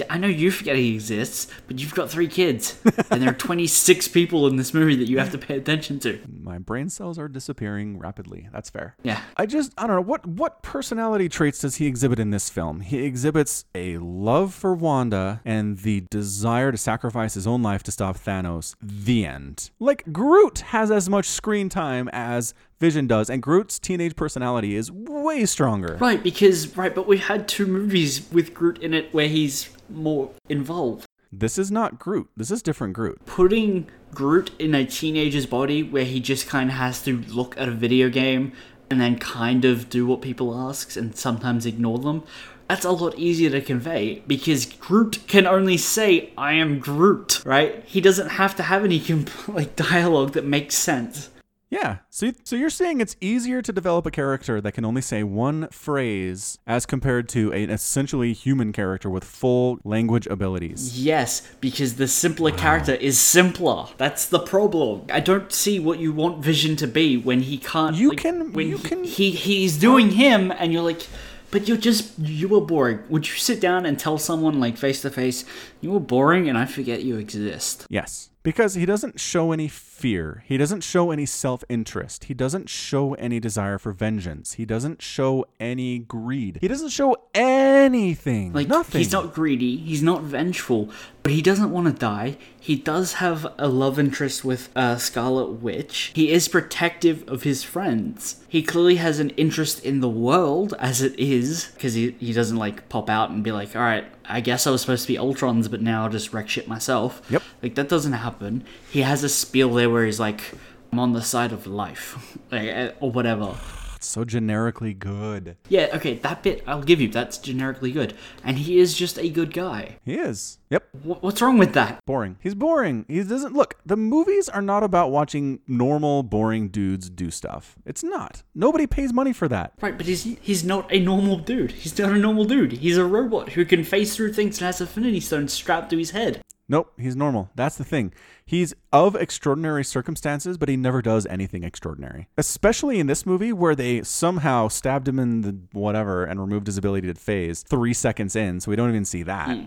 I know you forget he exists, but you've got three kids, and there are (laughs) 26 people in this movie that you have to pay attention to. My brain cells are disappearing rapidly. That's fair. Yeah. I just I don't know what what personality traits does he exhibit in this film? He exhibits a love for Wanda and the desire to sacrifice his own life to stop Thanos. The end. Like Groot has as much screen time as Vision does, and Groot's teenage personality is way stronger. Right, because right, but we've had two movies with Groot in it where he's more involved. This is not Groot. This is different Groot. Putting Groot in a teenager's body where he just kind of has to look at a video game and then kind of do what people ask and sometimes ignore them. That's a lot easier to convey because Groot can only say "I am Groot," right? He doesn't have to have any (laughs) like dialogue that makes sense. Yeah. So, so you're saying it's easier to develop a character that can only say one phrase as compared to an essentially human character with full language abilities. Yes, because the simpler character is simpler. That's the problem. I don't see what you want Vision to be when he can't. You like, can- When you he, can- He he's doing him, and you're like, but you're just you were boring. Would you sit down and tell someone like face to face, you were boring, and I forget you exist? Yes. Because he doesn't show any fear. He doesn't show any self interest. He doesn't show any desire for vengeance. He doesn't show any greed. He doesn't show anything. Like Nothing. he's not greedy, he's not vengeful, but he doesn't want to die. He does have a love interest with uh, Scarlet Witch. He is protective of his friends. He clearly has an interest in the world as it is, because he, he doesn't like pop out and be like, all right, I guess I was supposed to be Ultrons, but now I'll just wreck shit myself. Yep. Like that doesn't happen. He has a spiel there where he's like, I'm on the side of life, (laughs) like, eh, or whatever. It's so generically good. Yeah, okay, that bit I'll give you. That's generically good, and he is just a good guy. He is. Yep. Wh- What's wrong with that? Boring. He's boring. He doesn't look. The movies are not about watching normal, boring dudes do stuff. It's not. Nobody pays money for that. Right, but he's he's not a normal dude. He's not a normal dude. He's a robot who can phase through things and has Infinity Stones strapped to his head. Nope, he's normal. That's the thing. He's of extraordinary circumstances, but he never does anything extraordinary. Especially in this movie where they somehow stabbed him in the whatever and removed his ability to phase three seconds in, so we don't even see that. Hmm.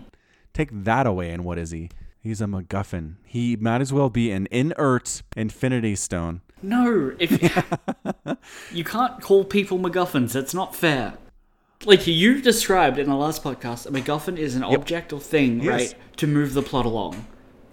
Take that away, and what is he? He's a MacGuffin. He might as well be an inert Infinity Stone. No, if (laughs) you can't call people MacGuffins, that's not fair. Like you described in the last podcast, a MacGuffin is an object or thing, Yes. right, to move the plot along.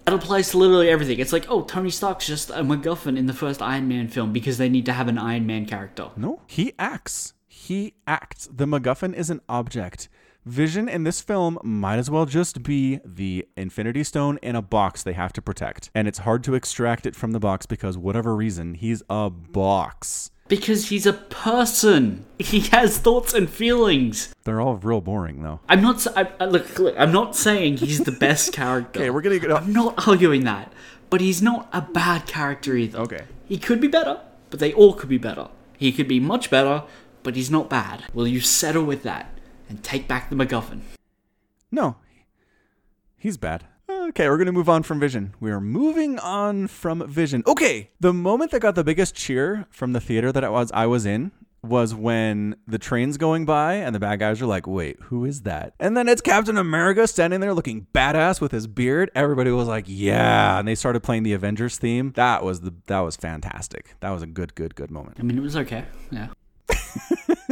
That applies to literally everything. It's like, oh, Tony Stark's just a MacGuffin in the first Iron Man film because they need to have an Iron Man character. No, he acts. He acts. The MacGuffin is an object. Vision in this film might as well just be the Infinity Stone in a box they have to protect. And it's hard to extract it from the box because, whatever reason, he's a box. Because he's a person. (laughs) He has thoughts and feelings. They're all real boring, though. I'm not. I, look, look. I'm not saying he's the best (laughs) character. Okay, we're gonna get I'm not arguing that, but he's not a bad character either. Okay. He could be better, but they all could be better. He could be much better, but he's not bad. Will you settle with that and take back the MacGuffin? No, he's bad. Okay, we're gonna move on from Vision. We are moving on from Vision. Okay, the moment that got the biggest cheer from the theater that I was I was in was when the train's going by and the bad guys are like, "Wait, who is that?" And then it's Captain America standing there looking badass with his beard. Everybody was like, "Yeah!" And they started playing the Avengers theme. That was the that was fantastic. That was a good, good, good moment. I mean, it was okay. Yeah. (laughs)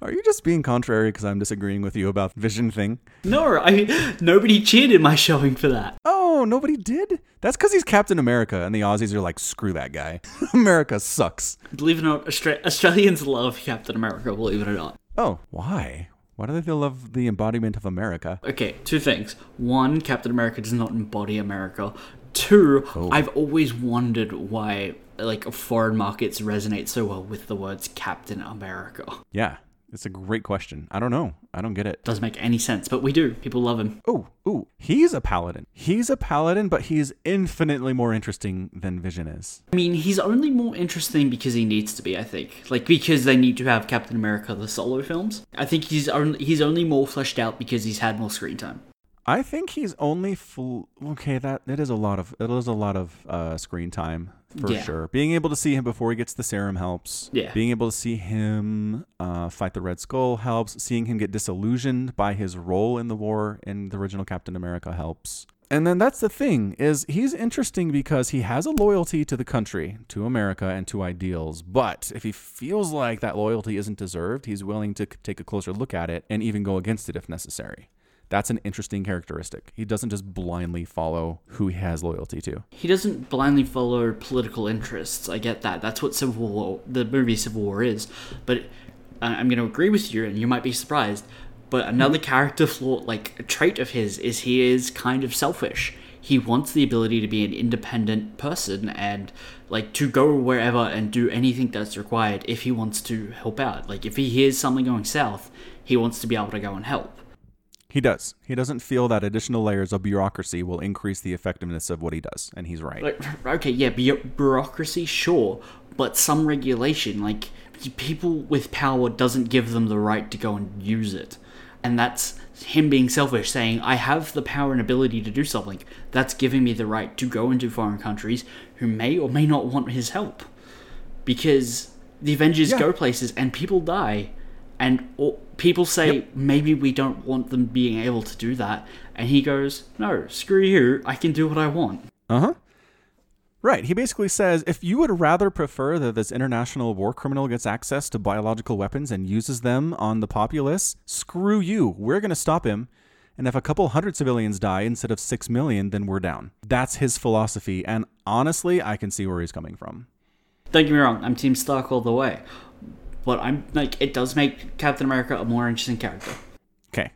Are you just being contrary because I'm disagreeing with you about Vision thing? No, I nobody cheered in my showing for that. Oh, nobody did? That's because he's Captain America, and the Aussies are like, screw that guy. (laughs) America sucks. Believe it or not, Austra- Australians love Captain America. Believe it or not. Oh, why? Why do they love the embodiment of America? Okay, two things. One, Captain America does not embody America. Two, oh. I've always wondered why like foreign markets resonate so well with the words Captain America. Yeah, it's a great question. I don't know. I don't get it. Doesn't make any sense, but we do. People love him. Oh, ooh, he's a paladin. He's a paladin, but he's infinitely more interesting than Vision is. I mean, he's only more interesting because he needs to be, I think. Like because they need to have Captain America the solo films. I think he's only he's only more fleshed out because he's had more screen time. I think he's only full. Okay, that it is a lot of it is a lot of uh, screen time for Yeah. sure. Being able to see him before he gets the serum helps. Yeah. Being able to see him uh, fight the Red Skull helps. Seeing him get disillusioned by his role in the war in the original Captain America helps. And then that's the thing is he's interesting because he has a loyalty to the country, to America, and to ideals. But if he feels like that loyalty isn't deserved, he's willing to take a closer look at it and even go against it if necessary. That's an interesting characteristic. He doesn't just blindly follow who he has loyalty to. He doesn't blindly follow political interests. I get that. That's what Civil War, the movie Civil War is. But I'm going to agree with you, and you might be surprised. But another character flaw, like a trait of his, is he is kind of selfish. He wants the ability to be an independent person and like to go wherever and do anything that's required if he wants to help out. Like if he hears something going south, he wants to be able to go and help. He does. He doesn't feel that additional layers of bureaucracy will increase the effectiveness of what he does, and he's right. Like, okay, yeah, bu- bureaucracy, sure, but some regulation, like people with power, doesn't give them the right to go and use it, and that's him being selfish, saying, "I have the power and ability to do something. That's giving me the right to go into foreign countries who may or may not want his help, because the Avengers Yeah. go places and people die." And people say maybe we don't want them being able to do that, and he goes, "No, screw you! I can do what I want." Uh huh. Right. He basically says if you would rather prefer that this international war criminal gets access to biological weapons and uses them on the populace, screw you. We're going to stop him. And if a couple hundred civilians die instead of six million, then we're down. That's his philosophy. And honestly, I can see where he's coming from. Don't get me wrong, I'm Team Stark all the way. But I'm like, it does make Captain America a more interesting character. Okay.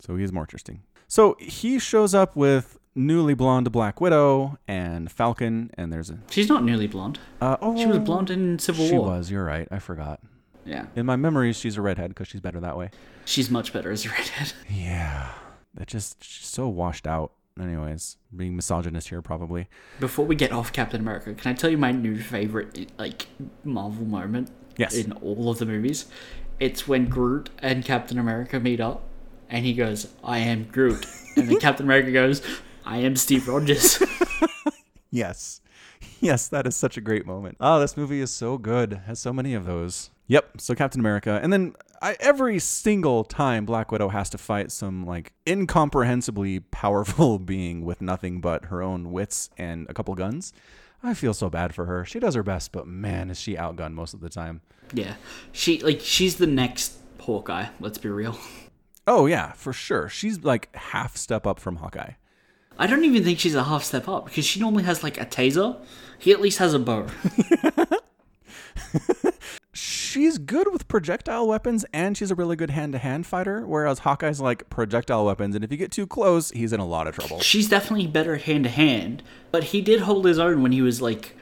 So he's more interesting. So he shows up with newly blonde Black Widow and Falcon, and there's a. She's not newly blonde. Uh, oh, She was blonde in Civil She War. She was. You're right. I forgot. Yeah. In my memories, she's a redhead because she's better that way. She's much better as a redhead. (laughs) Yeah, that just she's so washed out. Anyways, being misogynist here probably. Before we get off Captain America, can I tell you my new favorite like Marvel moment Yes. in all of the movies? It's when Groot and Captain America meet up, and he goes, "I am Groot," and then (laughs) Captain America goes, I am Steve Rogers. (laughs) Yes. Yes, that is such a great moment. Oh, this movie is so good. Has so many of those. Yep. So Captain America, and then I, every single time Black Widow has to fight some like incomprehensibly powerful (laughs) being with nothing but her own wits and a couple guns, I feel so bad for her. She does her best, but man, is she outgunned most of the time. yeah, she like she's the next Hawkeye. Let's be real. Oh yeah, for sure. She's like half step up from Hawkeye. I don't even think she's a half step up because she normally has like a taser. He at least has a bow. (laughs) She's good with projectile weapons and she's a really good hand-to-hand fighter, whereas Hawkeye's like projectile weapons and if you get too close, he's in a lot of trouble. She's definitely better hand to hand, but he did hold his own when he was like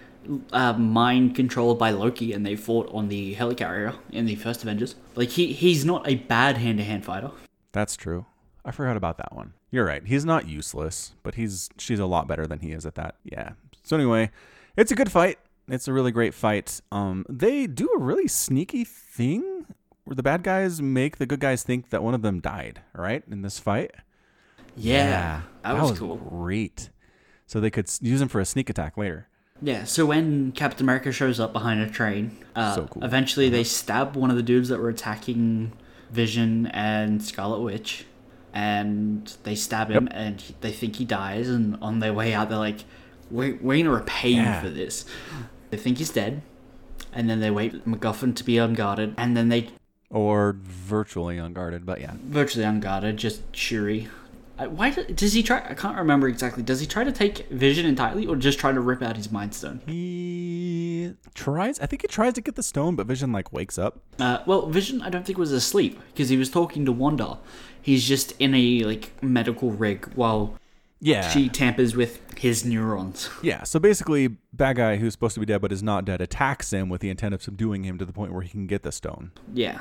uh, mind controlled by Loki and they fought on the helicarrier in the first Avengers. Like he he's not a bad hand to hand fighter. That's true. I forgot about that one. You're right. He's not useless, but he's she's a lot better than he is at that. Yeah. So anyway, it's a good fight. It's a really great fight. Um, they do a really sneaky thing where the bad guys make the good guys think that one of them died. Right in this fight. Yeah, that, was, cool. Great. So they could use him for a sneak attack later. Yeah, so when Captain America shows up behind a train, uh, So cool. Uh-huh. eventually they stab one of the dudes that were attacking Vision and Scarlet Witch, and they stab him, and he, they think he dies. And on their way out, they're like, "We're, we're gonna repay Yeah. you for this." They think he's dead, and then they wait MacGuffin to be unguarded, and then they Or virtually unguarded, but yeah. virtually unguarded, just Shuri. Why do- does he try? I can't remember exactly. Does he try to take Vision entirely, or just try to rip out his Mind Stone? He tries. I think he tries to get the stone, but Vision like wakes up. Uh, well, Vision, I don't think was asleep because he was talking to Wanda. He's just in a like medical rig while Yeah. she tampers with his neurons. (laughs) Yeah, so basically, bad guy who's supposed to be dead but is not dead attacks him with the intent of subduing him to the point where he can get the stone Yeah,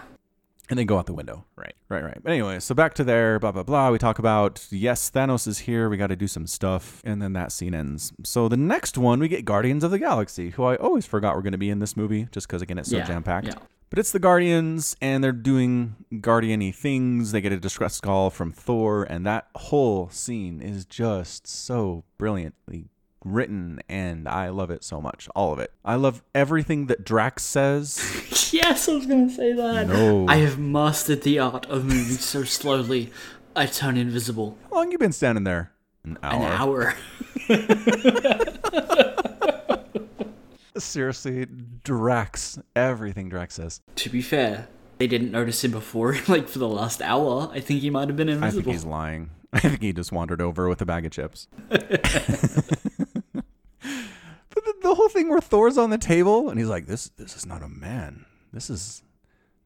and then go out the window. Right, right, right. But anyway, so back to there, blah, blah, blah. We talk about, yes, Thanos is here. We got to do some stuff. And then that scene ends. So the next one, we get Guardians of the Galaxy, who I always forgot were going to be in this movie just because, again, it's so Yeah, jam packed. yeah. But it's the Guardians, and they're doing Guardian-y things. They get a distress call from Thor, and that whole scene is just so brilliantly written, and I love it so much. All of it. I love everything that Drax says. (laughs) yes, I was gonna say that. No. I have mastered the art of moving so slowly. I turn invisible. How long you been standing there? An hour. An hour. (laughs) (laughs) Seriously, Drax. Everything Drax says. to be fair, they didn't notice him before. (laughs) Like for the last hour, I think he might have been invisible. I think he's lying. (laughs) I think he just wandered over with a bag of chips. (laughs) but the, the whole thing where Thor's on the table and he's like, "This, this is not a man. This is,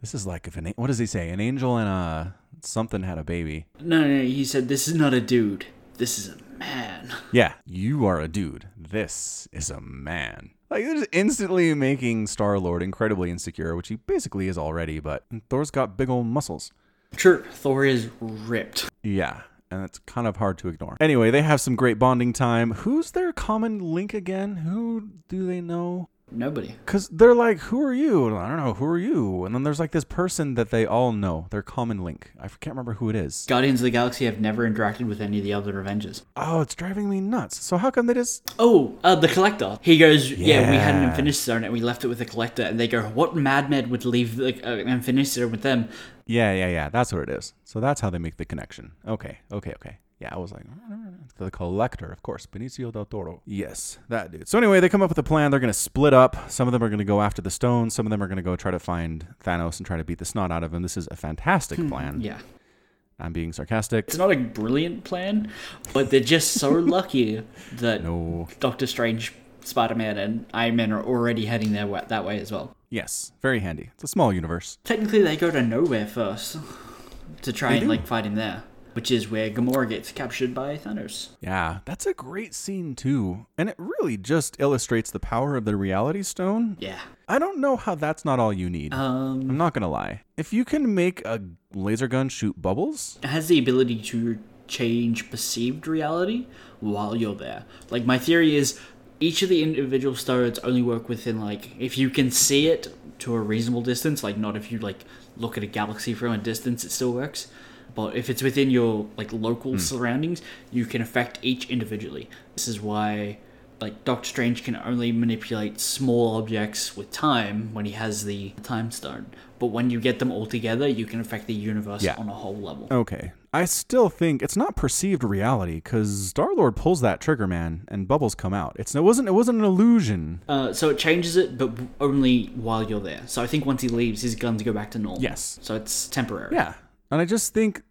this is like if an what does he say? An angel and a something had a baby. No, No, no, he said this is not a dude. This is a man. Yeah, you are a dude. This is a man." Like they're just instantly making Star Lord incredibly insecure, which he basically is already. But Thor's got big old muscles. True, Thor is ripped. Yeah, and it's kind of hard to ignore. Anyway, they have some great bonding time. Who's their common link again? Who do they know? Nobody. Because they're like, who are you? And I don't know, who are you? And then there's like this person that they all know, their common link. I can't remember who it is. Guardians of the Galaxy have never interacted with any of the other Avengers. Oh, it's driving me nuts. So how come they just. Oh, uh, the Collector. He goes, yeah. we had an Yeah. Infinity Stone and we left it with the Collector. And they go, what madman would leave like, uh, an Infinity Stone with them? Yeah, yeah, yeah. That's what it is. So that's how they make the connection. Okay, okay, okay. Yeah, I was like, mm, mm, mm. the collector, of course, Benicio del Toro. Yes, that dude. So anyway, they come up with a plan. They're going to split up. Some of them are going to go after the stone. Some of them are going to go try to find Thanos and try to beat the snot out of him. This is a fantastic hmm, plan. Yeah. I'm being sarcastic. It's not a brilliant plan, but they're just so (laughs) lucky that No. Doctor Strange, Spider Man, and Iron Man are already heading their wa- that way as well. Yes, very handy. It's a small universe. Technically, they go to nowhere first to try They and do. like fight him there, which is where Gamora gets captured by Thanos. Yeah, that's a great scene too. And it really just illustrates the power of the reality stone. Yeah. I don't know how that's not all you need. Um, I'm not going to lie. If you can make a laser gun shoot bubbles, it has the ability to change perceived reality while you're there. Like my theory is each of the individual stones only work within like if you can see it to a reasonable distance, like not if you like look at a galaxy from a distance it still works. But if it's within your like local surroundings, you can affect each individually. This is why like Doctor Strange can only manipulate small objects with time when he has the time stone. But when you get them all together, you can affect the universe Yeah. on a whole level. Okay. I still think it's not perceived reality because Star Lord pulls that trigger, man, and bubbles come out. It's it wasn't it wasn't an illusion. Uh, so it changes it, but only while you're there. So I think once he leaves, his guns go back to normal. Yes. So it's temporary. Yeah, and I just think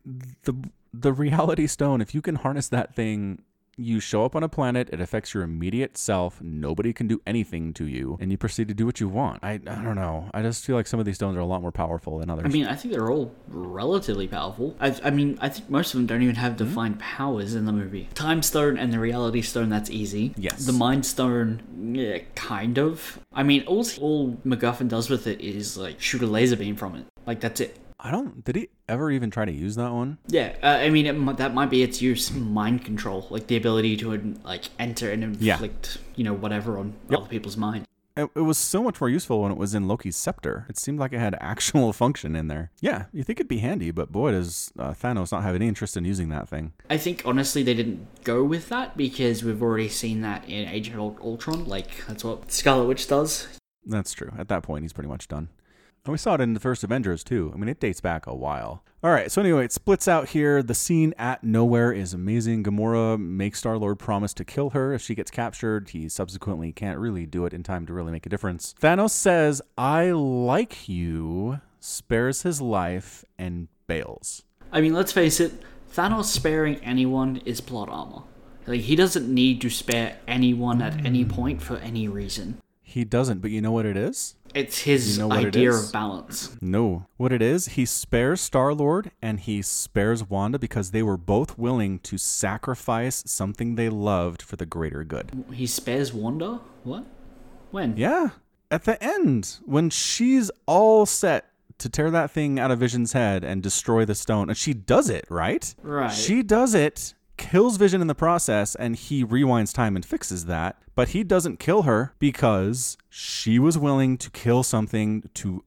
the the reality stone. If you can harness that thing, you show up on a planet. It affects your immediate self. Nobody can do anything to you, and you proceed to do what you want. I I don't know. I just feel like some of these stones are a lot more powerful than others. I mean, I think they're all relatively powerful. I, I mean, I think most of them don't even have hmm? defined powers in the movie. Time Stone and the Reality Stone, that's easy. Yes. The Mind Stone, yeah, kind of. I mean, all, all MacGuffin does with it is, like, shoot a laser beam from it. Like, that's it. I don't. Did he ever even try to use that one? Yeah, uh, I mean, it, that might be its use, mind control, like the ability to like enter and Yeah. inflict, you know, whatever on Yep. other people's mind. It, it was so much more useful when it was in Loki's scepter. It seemed like it had (laughs) actual function in there. Yeah, you think it'd be handy, but boy, does uh, Thanos not have any interest in using that thing. I think honestly they didn't go with that because we've already seen that in Age of Ultron. Like that's what Scarlet Witch does. That's true. At that point, he's pretty much done. And we saw it in the first Avengers too. I mean, it dates back a while. All right, so anyway, it splits out here. The scene at nowhere is amazing. Gamora makes Star Lord promise to kill her if she gets captured. He subsequently can't really do it in time to really make a difference. Thanos says, I like you, spares his life, and bails. I mean, let's face it, Thanos sparing anyone is plot armor. Like he doesn't need to spare anyone at any hmm. point for any reason. He doesn't, but you know what it is? It's his You know what it idea of balance. No. What it is, he spares Star Lord and he spares Wanda because they were both willing to sacrifice something they loved for the greater good. He spares Wanda. What? When? Yeah. At the end, when she's all set to tear that thing out of Vision's head and destroy the stone, and she does it, right? Right. She does it, kills Vision in the process, and he rewinds time and fixes that. But he doesn't kill her because she was willing to kill something to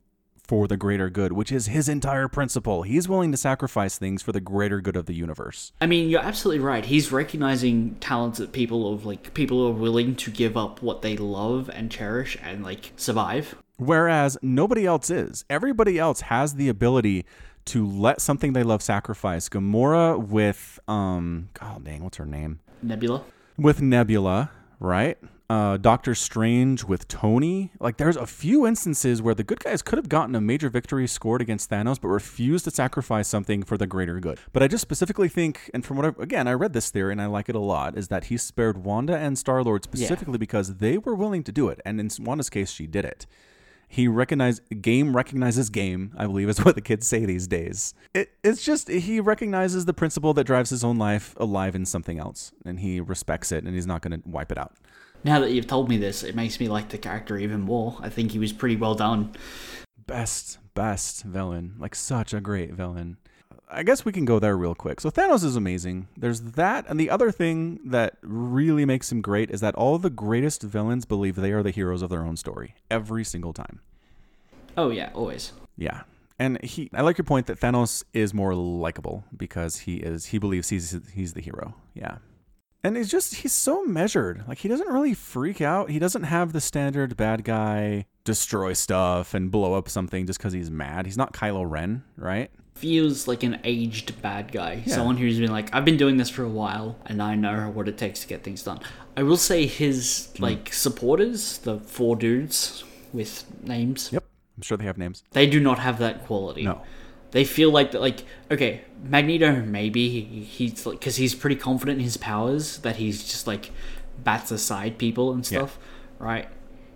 for the greater good, which is his entire principle. He's willing to sacrifice things for the greater good of the universe. I mean, you're absolutely right. He's recognizing talented people of like people who are willing to give up what they love and cherish and like survive. Whereas nobody else is. Everybody else has the ability to let something they love sacrifice. Gamora with um god dang, what's her name? Nebula. With Nebula, right? Uh, Doctor Strange with Tony. Like, there's a few instances where the good guys could have gotten a major victory scored against Thanos, but refused to sacrifice something for the greater good. But I just specifically think, and from what I, again, I read this theory and I like it a lot, is that he spared Wanda and Star Lord specifically because they were willing to do it. And in Wanda's case, she did it. He recognized game recognizes game, I believe is (laughs) what the kids say these days. It, it's just he recognizes the principle that drives his own life alive in something else, and he respects it, and he's not going to wipe it out. Now that you've told me this, it makes me like the character even more. I think he was pretty well done. Best, best villain, like such a great villain. I guess we can go there real quick. So Thanos is amazing. There's that, and the other thing that really makes him great is that all the greatest villains believe they are the heroes of their own story every single time. Oh yeah, always. Yeah. And he I like your point that Thanos is more likable because he is he believes he's he's the hero. Yeah. And he's just he's so measured. Like he doesn't really freak out. He doesn't have the standard bad guy destroy stuff and blow up something just cuz he's mad. He's not Kylo Ren, right? Feels like an aged bad guy. Yeah. Someone who's been like, I've been doing this for a while and I know what it takes to get things done. I will say his Hmm. like supporters, the four dudes with names, Yep. I'm sure they have names. they do not have that quality. No. They feel like that, like okay, Magneto maybe he, he's like because he's pretty confident in his powers that he's just like bats aside people and Yeah. stuff, right?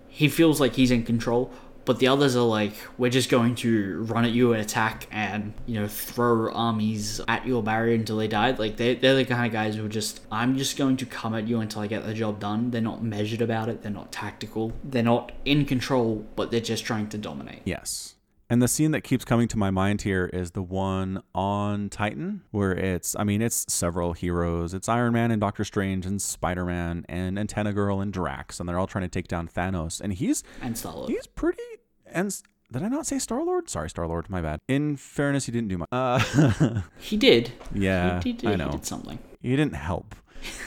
He feels like he's in control, but the others are like we're just going to run at you and attack and you know throw armies at your barrier until they die. Like they they're the kind of guys who are just I'm just going to come at you until I get the job done. They're not measured about it. They're not tactical. They're not in control, but they're just trying to dominate. Yes. And the scene that keeps coming to my mind here is the one on Titan, where it's, I mean, it's several heroes. It's Iron Man and Doctor Strange and Spider Man and Antenna Girl and Drax, and they're all trying to take down Thanos. And he's And Star Lord. he's pretty, and did I not say Star Lord? Sorry, Star Lord. My bad. In fairness, he didn't do much. Uh, (laughs) He did. yeah, he, did I he know. did something. He didn't help.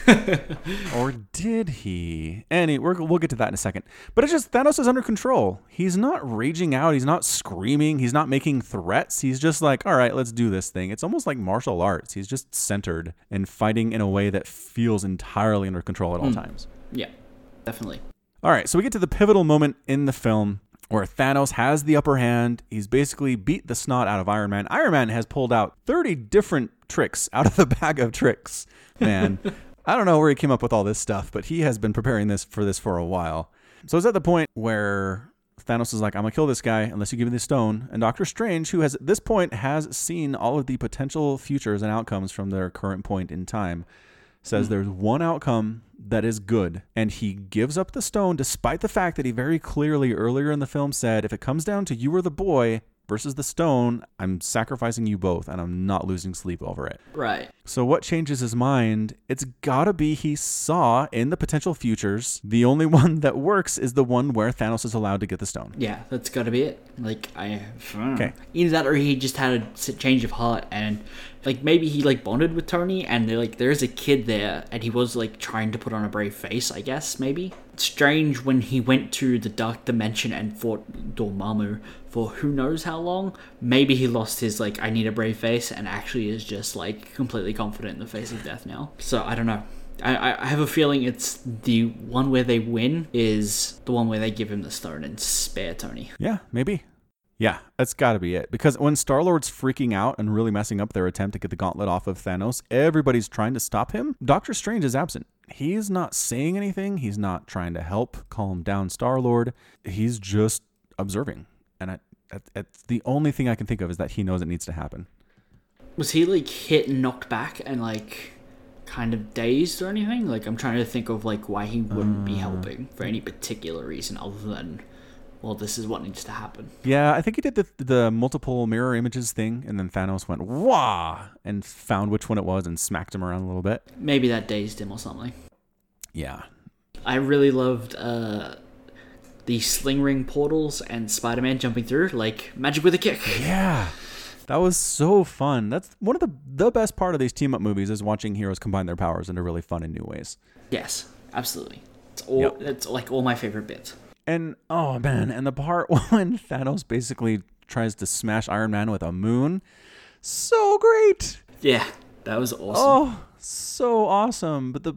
(laughs) or did he? Any, we're, we'll get to that in a second. But it's just Thanos is under control. He's not raging out. He's not screaming. He's not making threats. He's just like, all right, let's do this thing. It's almost like martial arts. He's just centered and fighting in a way that feels entirely under control at all hmm. times. Yeah, definitely. All right, so we get to the pivotal moment in the film where Thanos has the upper hand. He's basically beat the snot out of Iron Man. Iron Man has pulled out 30 different tricks out of the bag of tricks, man. (laughs) I don't know where he came up with all this stuff, but he has been preparing this for this for a while. So it's at the point where Thanos is like, I'm gonna kill this guy unless you give me the stone. And Doctor Strange, who has at this point has seen all of the potential futures and outcomes from their current point in time, says hmm. there's one outcome that is good, and he gives up the stone despite the fact that he very clearly earlier in the film said, if it comes down to you or the boy versus the stone, I'm sacrificing you both, and I'm not losing sleep over it. Right. So what changes his mind? It's gotta be he saw in the potential futures the only (laughs) one that works is the one where Thanos is allowed to get the stone. Yeah, that's got to be it. Like I, Okay. Either that, or he just had a change of heart, and like maybe he like bonded with Tony, and they're, like there's a kid there, and he was like trying to put on a brave face. I guess maybe. Strange when he went to the dark dimension and fought Dormammu for who knows how long. Maybe he lost his like I need a brave face, and actually is just like completely confident in the face of death now. So I don't know. I, I- have a feeling it's the one where they win is the one where they give him the stone and spare Tony. Yeah, maybe. Yeah, that's got to be it. Because when Star Lord's freaking out and really messing up their attempt to get the gauntlet off of Thanos, everybody's trying to stop him. Doctor Strange is absent. He's not saying anything. He's not trying to help calm down Star Lord. He's just observing. And I, that, that's the only thing I can think of is that he knows it needs to happen. Was he like hit and knocked back and like kind of dazed or anything? Like I'm trying to think of like why he wouldn't be helping for any particular reason other than well this is what needs to happen. Yeah, I think he did the, the multiple mirror images thing, and then Thanos went, wah, and found which one it was and smacked him around a little bit. Maybe that dazed him or something. Yeah. I really loved uh the sling ring portals and Spider-Man jumping through like magic with a kick. Yeah. That was so fun. That's one of the the best part of these team up movies is watching heroes combine their powers into really fun and new ways. Yes, absolutely. It's all Yep. it's like all my favorite bits. And oh man, and the part (laughs) when Thanos basically tries to smash Iron Man with a moon, so great. Yeah, that was awesome. Oh, so awesome. But the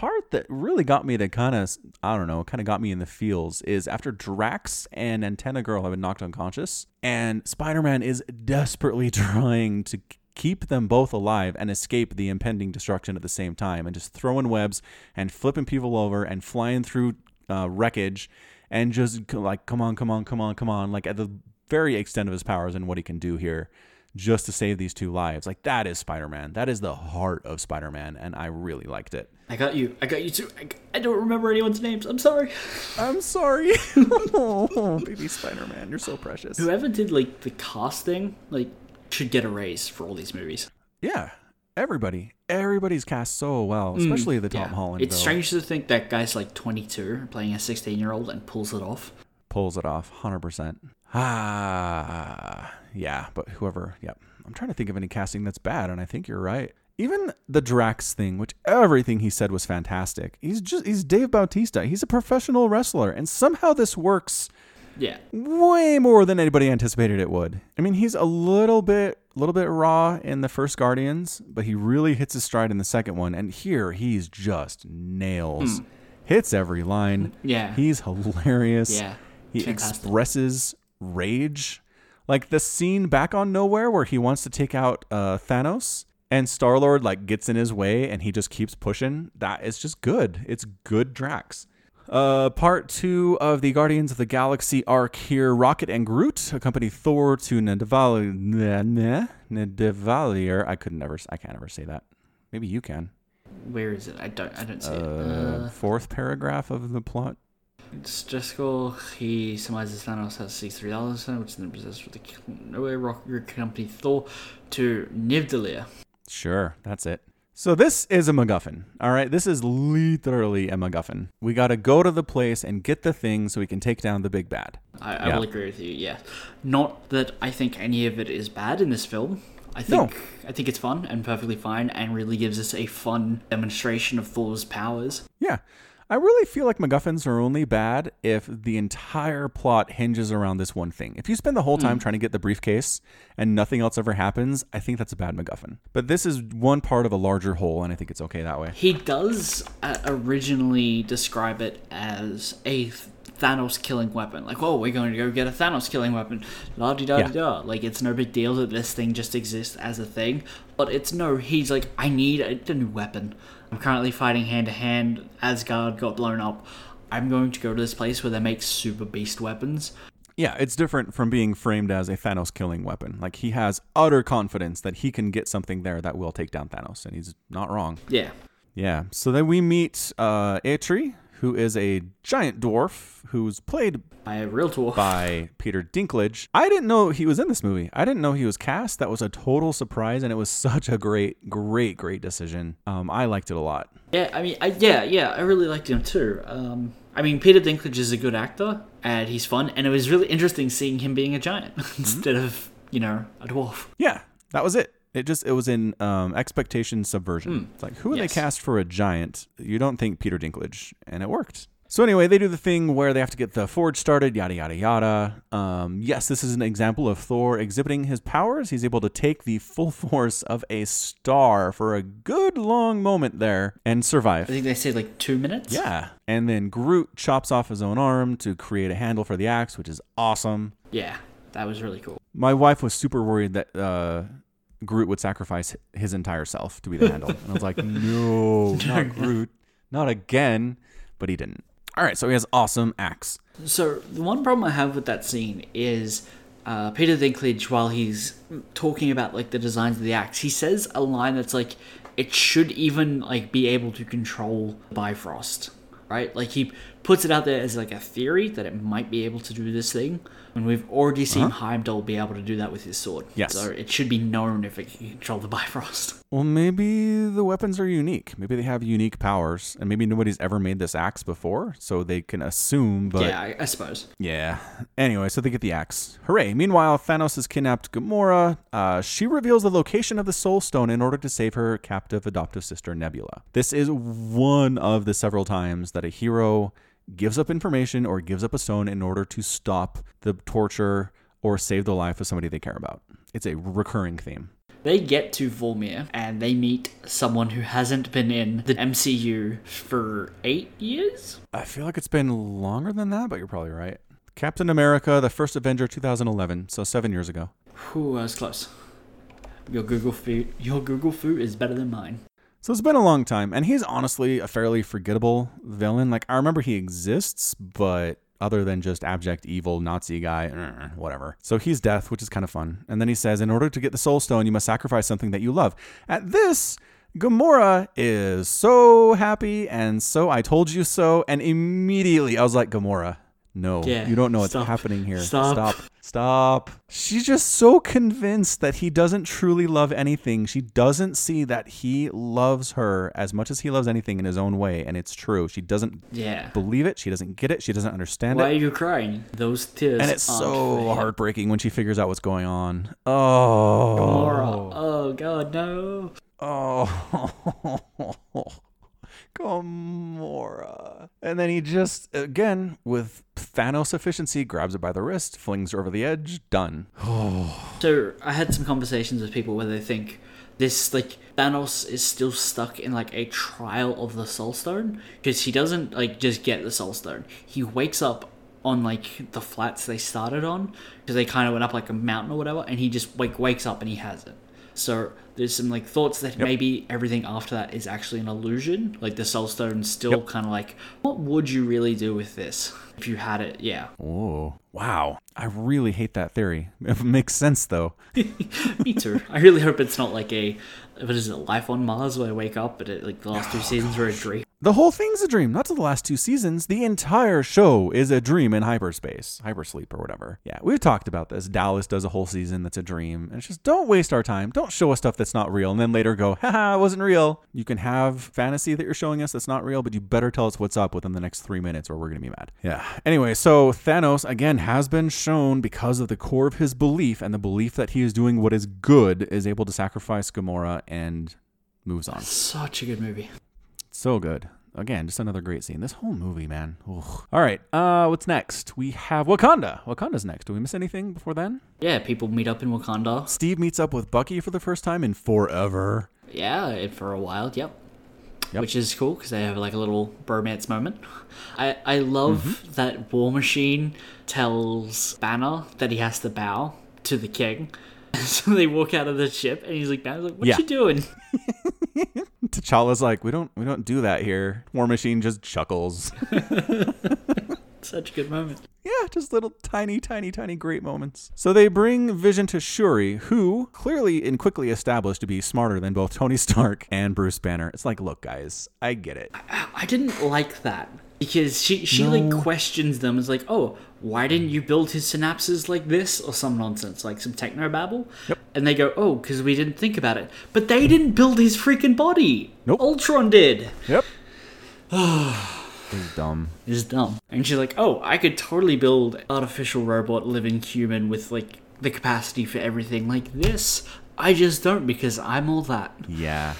part that really got me to kind of, I don't know, kind of got me in the feels is after Drax and Antenna Girl have been knocked unconscious, and Spider Man is desperately (laughs) trying to keep them both alive and escape the impending destruction at the same time, and just throwing webs and flipping people over and flying through uh, wreckage and just like, come on, come on, come on, come on, like at the very extent of his powers and what he can do here just to save these two lives. Like that is Spider-Man. That is the heart of Spider-Man, and I really liked it. I got you. I got you too. I, I don't remember anyone's names. I'm sorry. (laughs) I'm sorry, oh, (laughs) baby Spider-Man, you're so precious. Whoever did like the casting, like, should get a raise for all these movies. Yeah, everybody, everybody's cast so well, especially the Tom Yeah. Holland. It's though, strange to think that guy's like 22, playing a 16 year old, and pulls it off. pulls it off, hundred percent. Ah, yeah, but whoever, yep. I'm trying to think of any casting that's bad, and I think you're right. Even the Drax thing, which everything he said was fantastic. He's just he's Dave Bautista. He's a professional wrestler, and somehow this works Yeah. way more than anybody anticipated it would. I mean, he's a little bit little bit raw in the first Guardians, but he really hits his stride in the second one, and here he's just nails. Hits every line. Yeah. He's hilarious. Yeah. He Fantastic. expresses rage. Like the scene back on Nowhere where he wants to take out uh, Thanos and Star Lord like gets in his way and he just keeps pushing. That is just good. It's good Drax. Uh, part two of the Guardians of the Galaxy arc here. Rocket and Groot accompany Thor to Nidavellir. Nidavellir. I could never. I can't ever say that. Maybe you can. Where is it? I don't. I don't see it. Uh, Uh, fourth paragraph of the plot. it's just cool. He surmises Thanos has six three dollars, which then possessed with the Nowhere Rock Company Thor to Nivdalir. Sure, that's it. So this is a MacGuffin. All right, this is literally a MacGuffin. We got to go to the place and get the thing so we can take down the big bad. I, I Yeah. will agree with you. Yeah, not that I think any of it is bad in this film. I think I think it's fun and perfectly fine, and really gives us a fun demonstration of Thor's powers. Yeah. I really feel like MacGuffins are only bad if the entire plot hinges around this one thing. If you spend the whole time trying to get the briefcase and nothing else ever happens, I think that's a bad MacGuffin. But this is one part of a larger whole, and I think it's okay that way. He does uh, originally describe it as a Thanos killing weapon. Like, oh, we're going to go get a Thanos killing weapon. La di da Yeah. da. Like, it's no big deal that this thing just exists as a thing. But it's no, he's like, I need a, a new weapon. I'm currently fighting hand to hand. Asgard got blown up. I'm going to go to this place where they make super beast weapons. Yeah, it's different from being framed as a Thanos killing weapon. Like, he has utter confidence that he can get something there that will take down Thanos, and he's not wrong. Yeah. Yeah. So then we meet uh, Eitri, who is a giant dwarf who's played By a real dwarf. by Peter Dinklage. I didn't know he was in this movie. I didn't know he was cast. That was a total surprise, and it was (laughs) such a great, great, great decision. Um, I liked it a lot. Yeah, I mean, I, yeah, yeah, I really liked him too. Um, I mean, Peter Dinklage is a good actor, and he's fun, and it was really interesting seeing him being a giant (laughs) instead of, you know, a dwarf. Yeah, that was it. It just it was in um, expectation subversion. It's like who would Yes. they cast for a giant? You don't think Peter Dinklage, and it worked. So anyway, they do the thing where they have to get the forge started, yada yada yada. Um, yes, this is an example of Thor exhibiting his powers. He's able to take the full (laughs) force of a star for a good long moment there and survive. I think they say like two minutes. Yeah, and then Groot chops off his own arm to create a handle for the axe, which is awesome. Yeah, that was really cool. My wife was super worried that uh, Groot would sacrifice his entire self to be the handle. And I was like, (laughs) no, not Groot. Not again. But he didn't. All right, so he has awesome axe. So the one problem I have with that scene is uh, Peter Dinklage, while he's talking about like the designs of the axe, he says a line that's like, "It should even like be able to control Bifrost." Right? Like he puts it out there as like a theory that it might be able to do this thing, and we've already seen Heimdall be able to do that with his sword. Yes. So it should be known if it can control the (laughs) Bifrost. Well, maybe the weapons are unique. Maybe they have unique powers, and maybe nobody's ever made this axe before, so they can assume. But yeah, I, I suppose. Yeah. Anyway, so they get the axe. Hooray. Meanwhile, Thanos has kidnapped Gamora. Uh, she reveals the location of the Soul Stone in order to save her captive adoptive sister, Nebula. This is one of the several times that a hero gives up information or gives up a stone in order to stop the torture or save the life of somebody they care about. It's a recurring theme. They get to Vormir and they meet someone who hasn't been in the MCU for eight years. I feel like it's been longer than that, but you're probably right. Captain America, the first Avenger 2011, so seven years ago. Whew, I was close. Your Google food, your Google food is better than mine. So it's been a long time, and he's honestly a fairly forgettable villain. Like I remember he exists, but other than just abject evil Nazi guy, eh, whatever. So he's death, which is kind of fun. And then he says, in order to get the Soul Stone, you must sacrifice something that you love. At this, Gamora is so happy and so I told you so, and immediately I was like, Gamora. No, Yeah, you don't know what's stop. happening here. Stop. Stop. Stop. She's just so convinced that he doesn't truly love anything. She doesn't see that he loves her as much as he loves anything in his own way, and it's true. She doesn't Yeah. believe it. She doesn't get it. She doesn't understand it. Why are you crying? Those tears. And it's so heartbreaking when she figures out what's going on. Oh. Gamora. Oh god, no. Oh. (laughs) Gamora. And then he just, again, with Thanos efficiency, grabs it by the wrist, flings her over the edge, done. (sighs) So I had some conversations with people where they think this like Thanos is still stuck in like a trial of the Soul Stone because he doesn't like just get the Soul Stone. He wakes up on like the flats they started on because they kind of went up like a mountain or whatever, and he just like wakes up and he has it. So there's some like thoughts that maybe everything after that is actually an illusion. Like the Soul Stone's still Yep. kind of like, what would you really do with this if you had it? Yeah. Oh, wow. I really hate that theory. (laughs) It makes sense, though. (laughs) Me too. I really hope it's not like a what is it, life on Mars where I wake up but it, like the last two (sighs) seasons were a dream. The whole thing's a dream, not to the last two seasons. The entire show is a dream in hyperspace, hypersleep or whatever. Yeah, we've talked about this. Dallas does a whole season that's a dream. And it's just don't waste our time. Don't show us stuff that's not real and then later go, haha, it wasn't real. You can have fantasy that you're showing us that's not real, but you better tell us what's up within the next three minutes or we're going to be mad. Yeah. Anyway, so Thanos, again, has been shown because of the core of his belief and the belief that he is doing what is good, is able to sacrifice Gamora and moves on. Such a good movie. So good. Again, just another great scene. This whole movie, man. All right. Uh, what's next? We have Wakanda. Wakanda's next. Do we miss anything before then? Yeah, people meet up in Wakanda. Steve meets up with Bucky for the first time in forever. Yeah, for a while, yep. Yep. Which is cool because they have like a little bromance moment. I, I love Mm-hmm. that War Machine tells Banner that he has to bow to the king. (laughs) So they walk out of the ship and he's like, Banner's like, what Yeah. you doing? (laughs) T'Challa's like, we don't, we don't do that here. War Machine just chuckles. (laughs) Such a good moment. Yeah, just little tiny, tiny, tiny great moments. So they bring Vision to Shuri, who clearly and quickly established to be smarter than both Tony Stark and Bruce Banner. It's like, look, guys, I get it. I didn't like that because she she like questions them. It's like, oh, why didn't you build his synapses like this or some nonsense, like some techno babble? Yep. And they go, oh, because we didn't think about it. But they didn't build his freaking body. Nope. Ultron did. Yep. (sighs) He's dumb. It's dumb. And she's like, oh, I could totally build artificial robot living human with like the capacity for everything like this. I just don't because I'm all that. Yeah.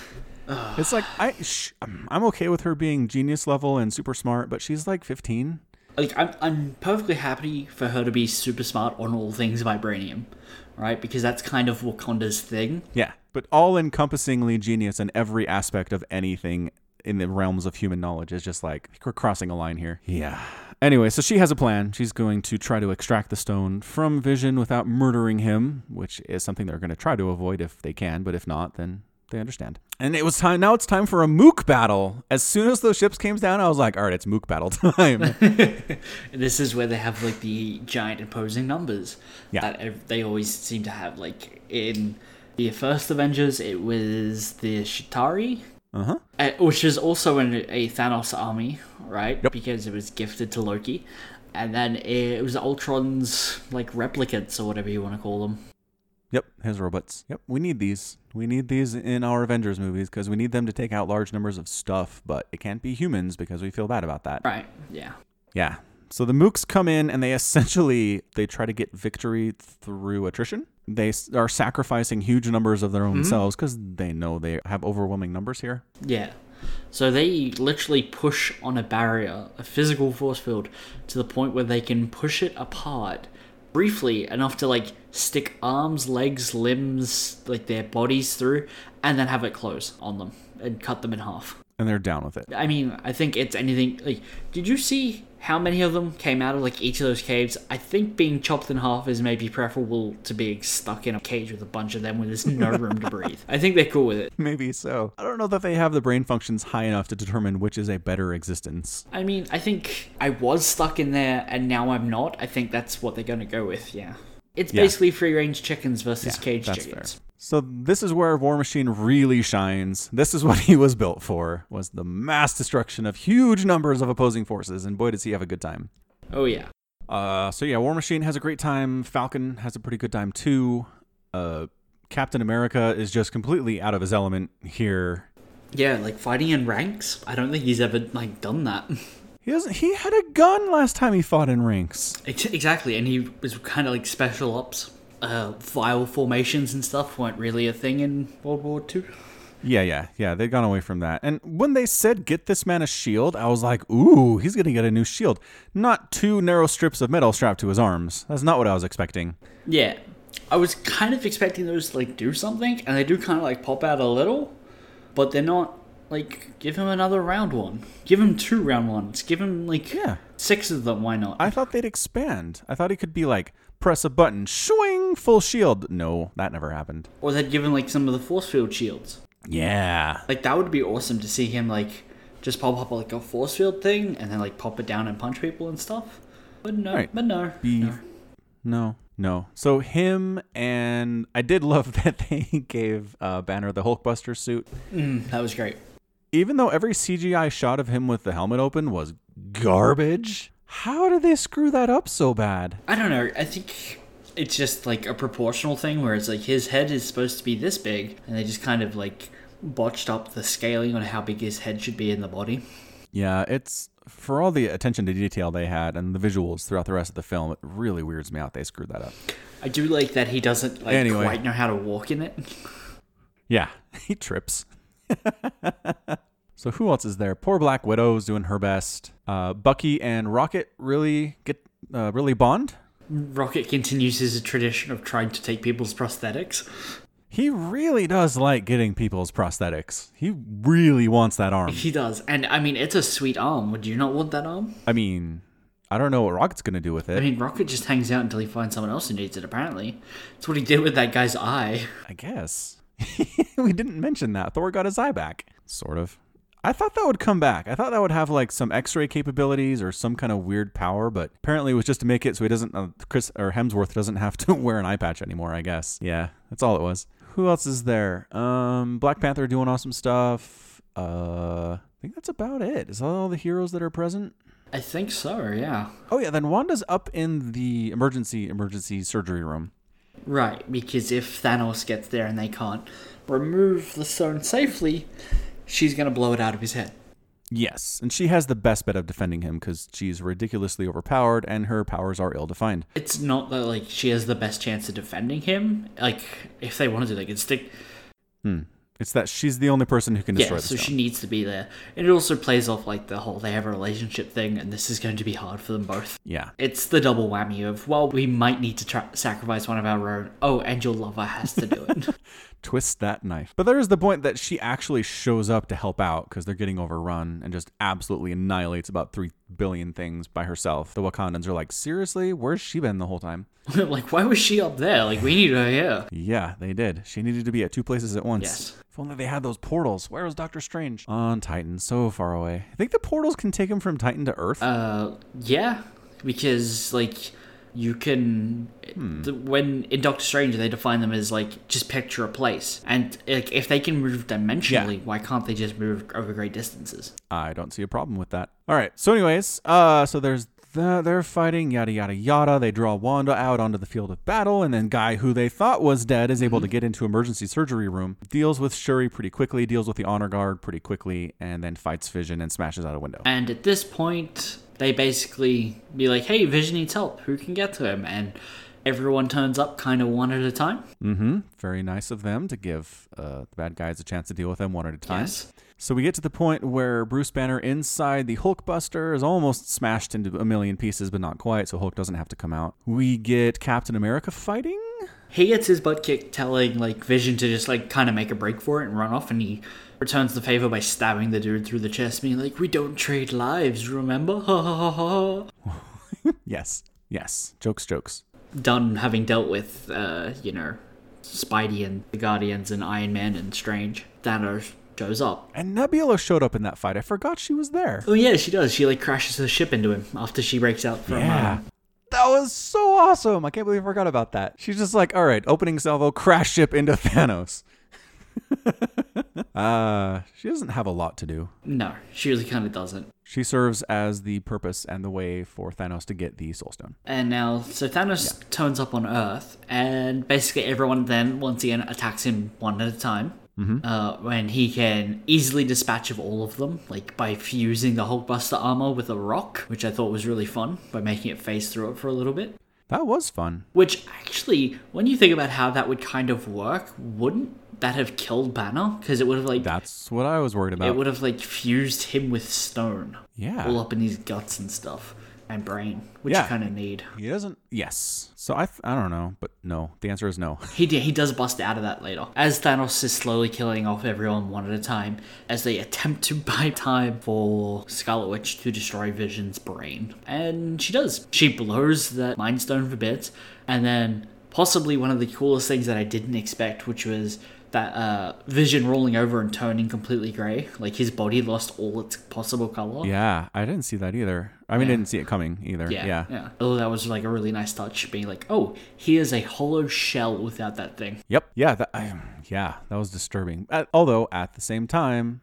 It's like I sh- I'm okay with her being genius level and super smart, but she's like 15. Like I'm, I'm perfectly happy for her to be super smart on all things vibranium right because that's kind of wakanda's thing Yeah, but all encompassingly genius in every aspect of anything in the realms of human knowledge is just like we're crossing a line here. Yeah. Anyway, so she has a plan. She's going to try to extract the stone from Vision without murdering him, which is something they're going to try to avoid if they can, but if not, then they understand. And it was time now it's time for a mook battle. As soon as those ships came down, I was like, all right, it's mook battle (laughs) time. (laughs) this is where they have like the giant imposing numbers Yeah. that they always seem to have like in the first avengers it was the Chitauri uh-huh. uh, which is also in a thanos army right Yep. because it was gifted to loki and then it was ultron's like replicants or whatever you want to call them Yep, his robots. Yep, we need these. We need these in our Avengers movies because we need them to take out large numbers of stuff, but it can't be humans because we feel bad about that. right yeah Yeah. So the mooks come in and they essentially they try to get victory through attrition. They are sacrificing huge numbers of their own mm-hmm. selves because they know they have overwhelming numbers here. Yeah. So they literally push on a barrier, a physical force field, to the point where they can push it apart briefly enough to like stick arms, legs, limbs, like their bodies through, and then have it close on them and cut them in half. And they're down with it. I mean, I think it's anything like did you see how many of them came out of like each of those caves? I think being chopped in half is maybe preferable to being stuck in a cage with a bunch of them where there's no room to breathe. I think they're cool with it. Maybe so. I don't know that they have the brain functions high enough to determine which is a better existence. I mean, I think I was stuck in there and now I'm not. I think that's what they're going to go with, yeah. It's Yeah. basically free range chickens versus Yeah, cage chickens. So this is where War Machine really shines. This is (laughs) what he was built for, was the mass destruction of huge numbers of opposing forces, and boy does he have a good time. Oh, yeah. Uh, so yeah, War Machine has a great time. Falcon has a pretty good time too. Uh, Captain America is just completely out of his element here. Yeah, like fighting in ranks. I don't think he's ever like done that. (laughs) He doesn't. He had a gun last time he fought in ranks. Exactly, and he was kind of like special ops. Uh, formations and stuff weren't really a thing in World War Two. Yeah, yeah, yeah. They've gone away from that. And when they said get this man a shield, I was like, ooh, he's gonna get a new shield, not two narrow strips of metal strapped to his arms. That's not what I was expecting. Yeah, I was kind of expecting those to like do something, and they do kind of like pop out a little, but they're not. Like, give him another round one. Give him two round ones. Give him like Yeah. six of them. Why not? I thought they'd expand. I thought he could be like press a button, swing, full shield. No, that never happened. or they'd give him like some of the force field shields. Yeah. Like that would be awesome to see him like just pop up like a force field thing and then like pop it down and punch people and stuff. But no, Right. but no, Be- no. No, no. So him and I did (laughs) love that they gave uh, Banner the Hulkbuster suit. Mm, that was great. Even though every CGI shot of him with the helmet open was garbage, how did they screw that up so bad? I don't know. I think it's just like a proportional thing where it's like his head is supposed to be this big, and they just kind of like botched up the scaling on how big his head should be in the body. Yeah, it's for all the attention to detail they had and the visuals throughout the rest of the film, it really weirds me out they screwed that up. I do like that he doesn't like Anyway. quite know how to walk in it. Yeah, (laughs) he trips. (laughs) so who else is there? Poor Black Widow's doing her best. Uh, Bucky and Rocket really get uh, really bond. Rocket continues his tradition of trying to take people's prosthetics. He really does like getting people's prosthetics. He really wants that arm. He does, and I mean, it's a sweet arm. Would you not want that arm? I mean, I don't know what Rocket's gonna do with it. I mean, Rocket just hangs out until he finds someone else who needs it. Apparently, that's what he did with that guy's eye. I guess. (laughs) we didn't mention that. Thor got his eye back. Sort of. I thought that would come back. I thought that would have like some X-ray capabilities or some kind of weird power, but apparently it was just to make it so he doesn't. Uh, Chris or Hemsworth doesn't have to (laughs) wear an eye patch anymore. I guess. Yeah, that's all it was. Who else is there? Um, Black Panther doing awesome stuff. Uh, I think that's about it. Is that all the heroes that are present? I think so. Yeah. Oh yeah, then Wanda's up in the emergency emergency surgery room. Right, because if Thanos gets there and they can't remove the stone safely, she's gonna blow it out of his head. Yes, and she has the best bet of defending him because she's ridiculously overpowered and her powers are ill-defined. It's not that like she has the best chance of defending him. Like if they wanted to, they could stick. Hmm. It's that she's the only person who can destroy Yeah, so she needs to be there. And it also plays off like the whole they have a relationship thing, and this is going to be hard for them both. yeah, It's the double whammy of well, we might need to tra- sacrifice one of our own. Oh, and your lover has to do it. (laughs) twist that knife. But there is the point that she actually shows up to help out because they're getting overrun and just absolutely annihilates about three billion things by herself. The Wakandans are like, seriously, where's she been the whole time? (laughs) like, why was she up there? Like, we need her here. Yeah, they did. She needed to be at two places at once. Yes. If only they had those portals. Where was Doctor Strange? On Titan, so far away. I think the portals can take him from Titan to Earth. Uh, yeah, because like you can the, when in Doctor Strange they define them as like just picture a place, and like if they can move dimensionally, why can't they just move over great distances? I don't see a problem with that. All right. So, anyways, uh, so there's the, they're fighting, yada yada yada. They draw Wanda out onto the field of battle, and then Guy, who they thought was dead, is able to get into emergency surgery room. Deals with Shuri pretty quickly. Deals with the honor guard pretty quickly, and then fights Vision and smashes out a window. And at this point, they basically be like, "Hey, Vision needs help. Who can get to him?" And everyone turns up, kind of one at a time. Mm-hmm. Very nice of them to give uh, the bad guys a chance to deal with them one at a time. Yes. So we get to the point where Bruce Banner inside the Hulkbuster is almost smashed into a million pieces, but not quite, so Hulk doesn't have to come out. We get Captain America fighting. He gets his butt kicked, telling like Vision to just like kind of make a break for it and run off, and he returns the favor by stabbing the dude through the chest, being like, "We don't trade lives, remember?" Ha ha ha ha. (laughs) Yes, yes. Jokes, jokes. Done having dealt with, uh, you know, Spidey and the Guardians and Iron Man and Strange, Thanos shows up. And Nebula showed up in that fight. I forgot she was there. Oh yeah, she does. She like crashes the ship into him after she breaks out from. Yeah. um, That was so awesome. I can't believe I forgot about that. She's just like, all right, opening salvo, crash ship into Thanos. (laughs) uh, she doesn't have a lot to do. no, she really kind of doesn't. She serves as the purpose and the way for Thanos to get the Soul Stone. And now, so Thanos turns up on Earth, and basically everyone then once again attacks him one at a time. Uh, when he can easily dispatch of all of them, like by fusing the Hulkbuster armor with a rock, which I thought was really fun by making it phase through it for a little bit. That was fun. Which actually, when you think about how that would kind of work, wouldn't that have killed Banner? Because it would have like That's what I was worried about. it would have like fused him with stone, Yeah. all up in his guts and stuff, and brain, which Yeah. you kind of need. He doesn't. Yes. So I, I don't know, but no. The answer is no. (laughs) He d- he does bust out of that later. As Thanos is slowly killing off everyone one at a time, as they attempt to (laughs) buy time for Scarlet Witch to destroy Vision's brain. And she does. She blows that Mind Stone for bits, and then possibly one of the coolest things that I didn't expect, which was that uh, Vision rolling over and turning completely grey. Like his body lost all its possible color. Yeah, I didn't see that either. I mean, I didn't see it coming either. Yeah, Yeah. yeah. Oh, that was like a really nice touch, being like, "Oh, he is a hollow shell without that thing." Yep. Yeah. That. I, yeah. That was disturbing. Uh, although at the same time,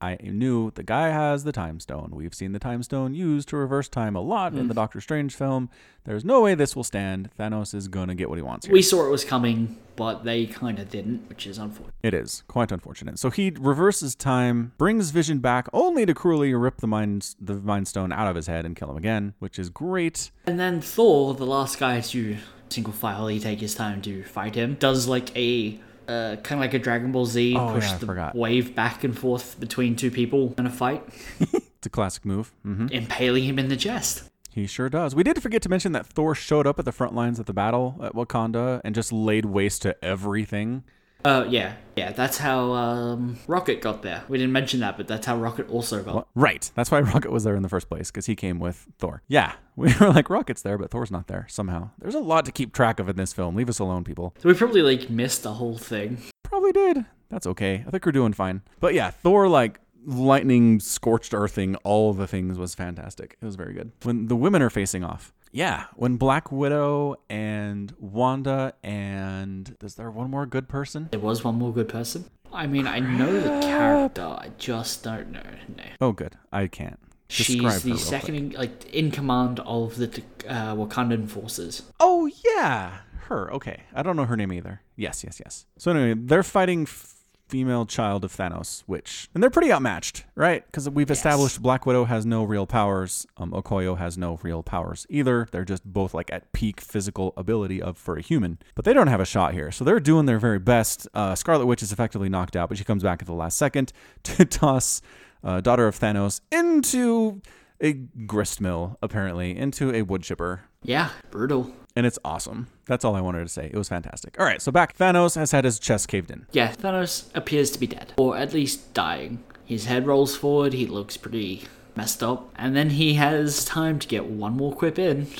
I knew the guy has the time stone. We've seen the time stone used to reverse time a lot in the hmm. Doctor Strange film. There's no way this will stand. Thanos is going to get what he wants here. We saw it was coming, but they kind of didn't, which is unfortunate. It is quite unfortunate. So he reverses time, brings Vision back, only to cruelly rip the mind the Mind Stone out of his head and kill him again, which is great. And then Thor, the last guy to single filely take his time to fight him, does like a uh, kind of like a Dragon Ball Z, Oh, push yeah, the forgot. wave back and forth between two people in a fight, (laughs) It's a classic move. hmm impaling him in the chest. He sure does. We did forget to mention that Thor showed up at the front lines of the battle at Wakanda and just laid waste to everything. Uh, yeah, yeah, that's how um, Rocket got there. We didn't mention that, but that's how Rocket also got. What? Right. That's why (laughs) Rocket was there in the first place, because he came with Thor. Yeah. (laughs) We were like, Rocket's there, but Thor's not there somehow. There's a lot to keep track of in this film. Leave us alone, people. So we probably like missed the whole thing. Probably did. That's okay. I think we're doing fine. But yeah, Thor, like, lightning, scorched earthing, all the things was fantastic. It was very good. When the women are facing off. Yeah, when Black Widow and Wanda and is there one more good person? There was one more good person. I mean, I know the character, I just don't know. No. Oh, good. I can't. Describe She's her the second, in, like, in command of the uh, Wakandan forces. Oh yeah, her. Okay, I don't know her name either. Yes, yes, yes. So anyway, they're fighting f- female child of Thanos, which and they're pretty outmatched, right? Because we've established Black Widow has no real powers. Um, Okoye has no real powers either. They're just both like at peak physical ability of for a human, but they don't have a shot here. So they're doing their very best. Uh, Scarlet Witch is effectively knocked out, but she comes back at the last second (laughs) to toss uh, daughter of Thanos into a grist mill, apparently into a wood chipper Yeah, brutal. And it's awesome. That's all I wanted to say. It was fantastic. All right, so back. Thanos has had his chest caved in. Yeah, Thanos appears to be dead, or at least dying. His head rolls forward, he looks pretty messed up, and then he has time to get one more quip in. (laughs)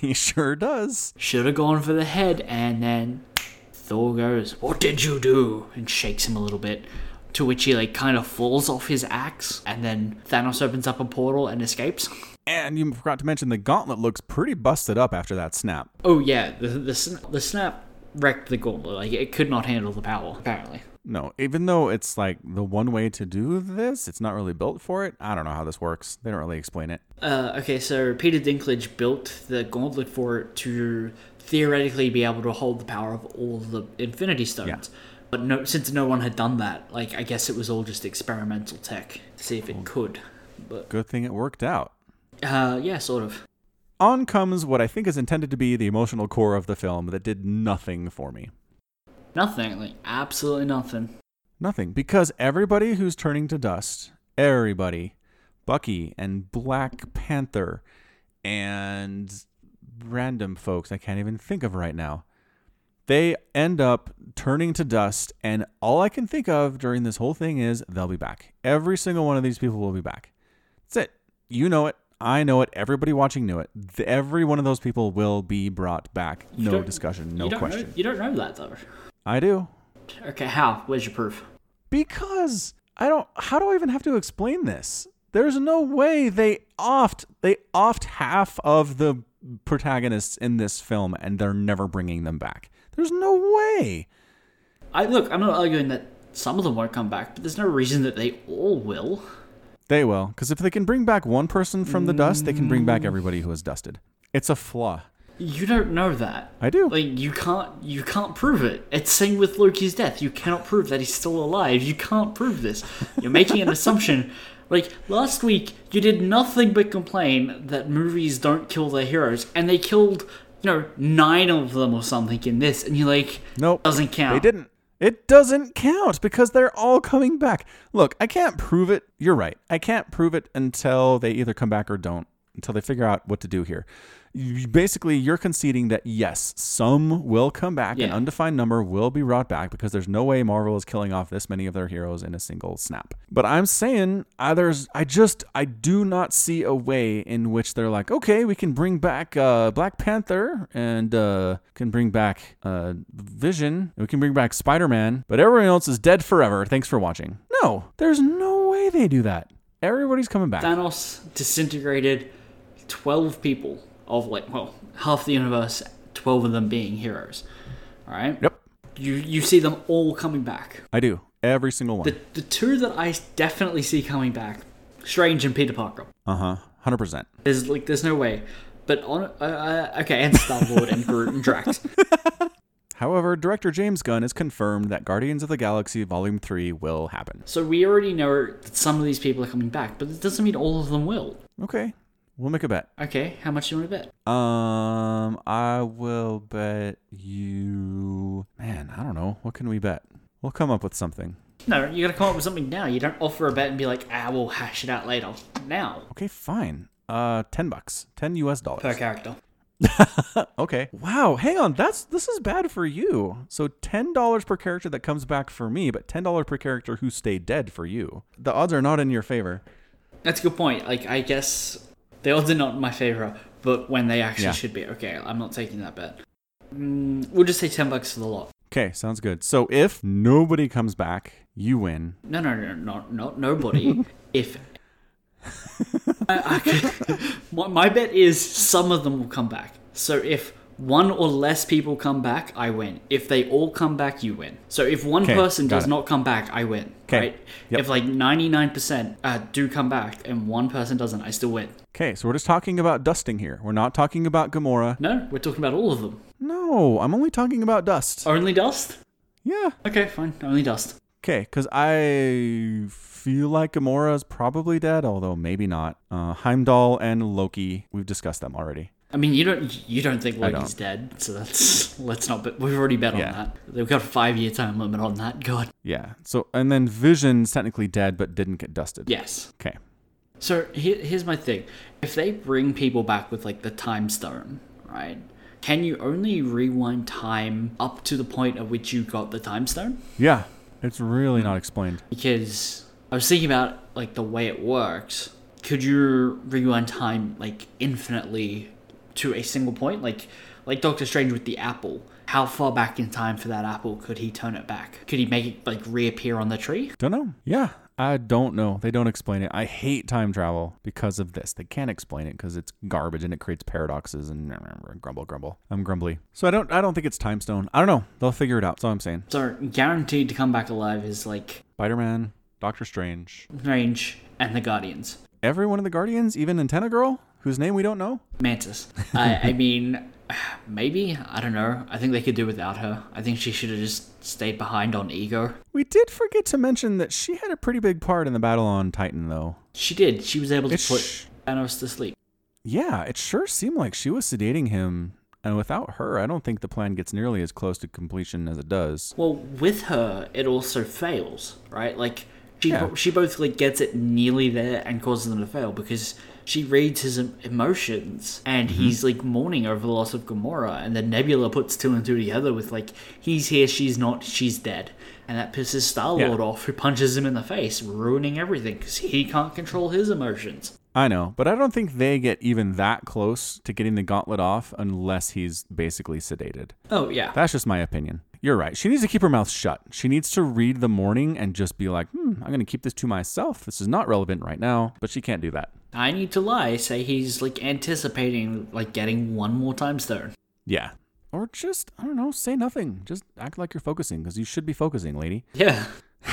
He sure does. Should have gone for the head, and then Thor goes, What did you do? and shakes him a little bit. To which he like kind of falls off his axe, and then Thanos opens up a portal and escapes. (laughs) And you forgot to mention the gauntlet looks pretty busted up after that snap. Oh yeah, the the, the snap wrecked the gauntlet. Like it could not handle the power. Apparently, No, even though it's like the one way to do this, it's not really built for it. I don't know how this works. They don't really explain it. uh, okay. So Peter Dinklage built the gauntlet for it to theoretically be able to hold the power of all the Infinity Stones. Yeah. But no, since no one had done that, like I guess it was all just experimental tech to see if it could. But Good thing it worked out. Uh, yeah, sort of. On comes what I think is intended to be the emotional core of the film that did nothing for me. Nothing, like absolutely nothing. Nothing. Because everybody who's turning to dust, everybody, Bucky and Black Panther and random folks I can't even think of right now, they end up turning to dust. And all I can think of during this whole thing is they'll be back. Every single one of these people will be back. That's it. You know it. I know it. Everybody watching knew it. Every one of those people will be brought back. You No discussion. No you question. Know, you don't know that though. I do. Okay, how? Where's your proof? Because I don't how do I even have to explain this? There's no way they oft they oft half of the protagonists in this film and they're never bringing them back. There's no way. I look. I'm not arguing that some of them won't come back, but there's no reason that they all will. They will cuz if they can bring back one person from the dust, they can bring back mm. everybody who is dusted. It's a flaw. You don't know that. I do. Like you can't you can't prove it. It's same with Loki's death. You cannot prove that he's still alive. You can't prove this. You're making an assumption. (laughs) Like last week, you did nothing but complain that movies don't kill their heroes, and they killed you know nine of them or something in this, and you're like, Nope. doesn't count. They didn't. It doesn't count because they're all coming back. Look, I can't prove it. You're right. I can't prove it until they either come back or don't, until they figure out what to do here. You- Basically, you're conceding that yes, some will come back, an undefined number will be brought back because there's no way Marvel is killing off this many of their heroes in a single snap. But I'm saying uh, there's, I just, I do not see a way in which they're like, okay, we can bring back uh, Black Panther and uh, can bring back uh, Vision, and we can bring back Spider Man, but everyone else is dead forever. Thanks for watching. No, there's no way they do that. Everybody's coming back. Thanos disintegrated 12 people of like well half the universe 12 of them being heroes all right Yep. you you see them all coming back I do. Every single one. The the two that I definitely see coming back, Strange and Peter Parker. Uh huh. Hundred percent. There's like there's no way. But on uh, uh, okay, and Star Lord and Groot and Drax. (laughs) However, director James Gunn has confirmed that Guardians of the Galaxy Volume 3 will happen. So we already know that some of these people are coming back, but it doesn't mean all of them will. Okay, we'll make a bet. Okay, how much do you want to bet? Um, I will bet you. Man, I don't know. What can we bet? We'll come up with something. No, you got to come up with something now. You don't offer a bet and be like, ah, we'll hash it out later. Now, Okay, fine. Uh, ten bucks, ten U.S. dollars. per character. (laughs) Okay. Wow. Hang on. That's this is bad for you. So ten dollars per character that comes back for me, but ten dollars per character who stay dead for you. The odds are not in your favor. That's a good point. Like, I guess the odds are not in my favor, but when they actually Yeah. should be. Okay, I'm not taking that bet. Mm, we'll just say 10 bucks for the lot. Okay, sounds good. So if nobody comes back, you win. No, no, no, not not nobody. (laughs) if I, I could, (laughs) my, my bet is some of them will come back. So if one or less people come back, I win. If they all come back, you win. So if one 'Kay, person does it. not come back, I win. 'Kay, Right? yep. If like ninety nine percent uh, do come back and one person doesn't, I still win. Okay, so we're just talking about dusting here. We're not talking about Gamora. No, we're talking about all of them. No, I'm only talking about dust. Only dust. Yeah. Okay, fine. Only dust. Okay, because I feel like Gamora is probably dead, although maybe not. Uh, Heimdall and Loki, we've discussed them already. I mean, you don't you don't think Loki's don't. dead, so that's (laughs) let's not. Bet. We've already bet Yeah. on that. They've got a five year time limit on that. God. Yeah. So and then Vision's technically dead, but didn't get dusted. Yes. Okay. So here, here's my thing: if they bring people back with like the time stone, right? Can you only rewind time up to the point at which you got the time stone? Yeah. It's really not explained. Because I was thinking about like the way it works. Could you rewind time like infinitely to a single point? Like like Doctor Strange with the apple. How far back in time for that apple could he turn it back? Could he make it like reappear on the tree? Don't know. Yeah. I don't know. They don't explain it. I hate time travel because of this. They can't explain it because it's garbage and it creates paradoxes and (laughs) grumble grumble. I'm grumbly. So I don't I don't think it's time stone. I don't know. They'll figure it out. That's all I'm saying. So guaranteed to come back alive is like Spider-Man, Doctor Strange, Strange and the Guardians. every one of the Guardians, even Antenna Girl, whose name we don't know. Mantis. I, I mean, maybe I don't know. I think they could do without her. I think she should have just stayed behind on Ego. We did forget to mention that she had a pretty big part in the battle on Titan, though. She did. She was able to It's put sh- Thanos to sleep. Yeah, it sure seemed like she was sedating him, and without her, I don't think the plan gets nearly as close to completion as it does. Well, with her, it also fails, right? Like she Yeah. she both like gets it nearly there and causes them to fail because she reads his emotions and Mm-hmm. he's like mourning over the loss of Gamora, and then Nebula puts two and two together with like he's here, she's not, she's dead. And that pisses Star Lord Yeah. off, who punches him in the face, ruining everything because he can't control his emotions. I know, but I don't think they get even that close to getting the gauntlet off unless he's basically sedated. Oh yeah, That's just my opinion. You're right. She needs to keep her mouth shut. She needs to read the morning and just be like, hmm, I'm going to keep this to myself. This is not relevant right now. But she can't do that. I need to lie. Say he's like anticipating like getting one more time stone. Yeah. Or just, I don't know, say nothing. Just act like you're focusing because you should be focusing, lady. Yeah.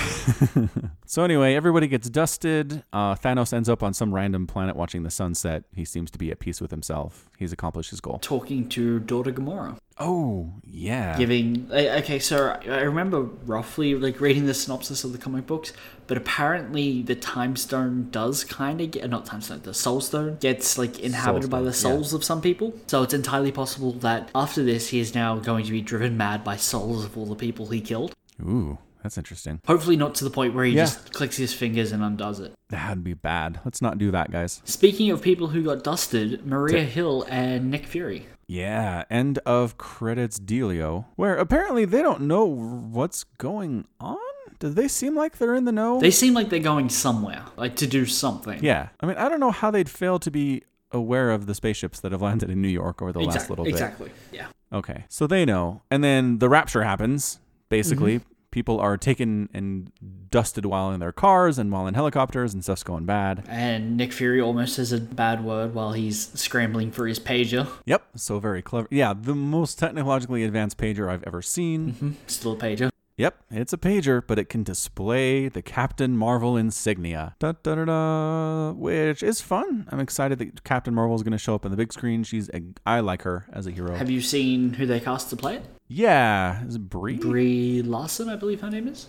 (laughs) So, anyway, everybody gets dusted. Uh, Thanos ends up on some random planet watching the sunset. He seems to be at peace with himself. He's accomplished his goal. Talking to daughter Gamora. Oh, yeah. giving okay so i remember roughly like reading the synopsis of the comic books but apparently the time stone does kind of get not time stone the soul stone gets like inhabited by the souls of some people so it's entirely possible that after this he is now going to be driven mad by souls of all the people he killed Ooh, that's interesting. hopefully not to the point where he Yeah. just clicks his fingers and undoes it That'd be bad. Let's not do that, guys. speaking of people who got dusted maria hill and nick fury Yeah, end of credits dealio, where apparently they don't know what's going on. Do they seem like they're in the know? they seem like they're going somewhere like to do something yeah, I mean, I don't know how they'd fail to be aware of the spaceships that have landed in New York over the last little bit. exactly yeah Okay, so they know, and then the rapture happens. Basically, Mm-hmm. People are taken and dusted while in their cars and while in helicopters, and stuff's going bad. And Nick Fury almost says a bad word while he's scrambling for his pager. Yep, so very clever. Yeah, the most technologically advanced pager I've ever seen. Mm-hmm. Still a pager. Yep, it's a pager, but it can display the Captain Marvel insignia. Da, da, da, da, which is fun. I'm excited that Captain Marvel is going to show up on the big screen. She's a, I like her as a hero. Have you seen who they cast to play it? Yeah, is it Brie? Brie Larson, I believe her name is.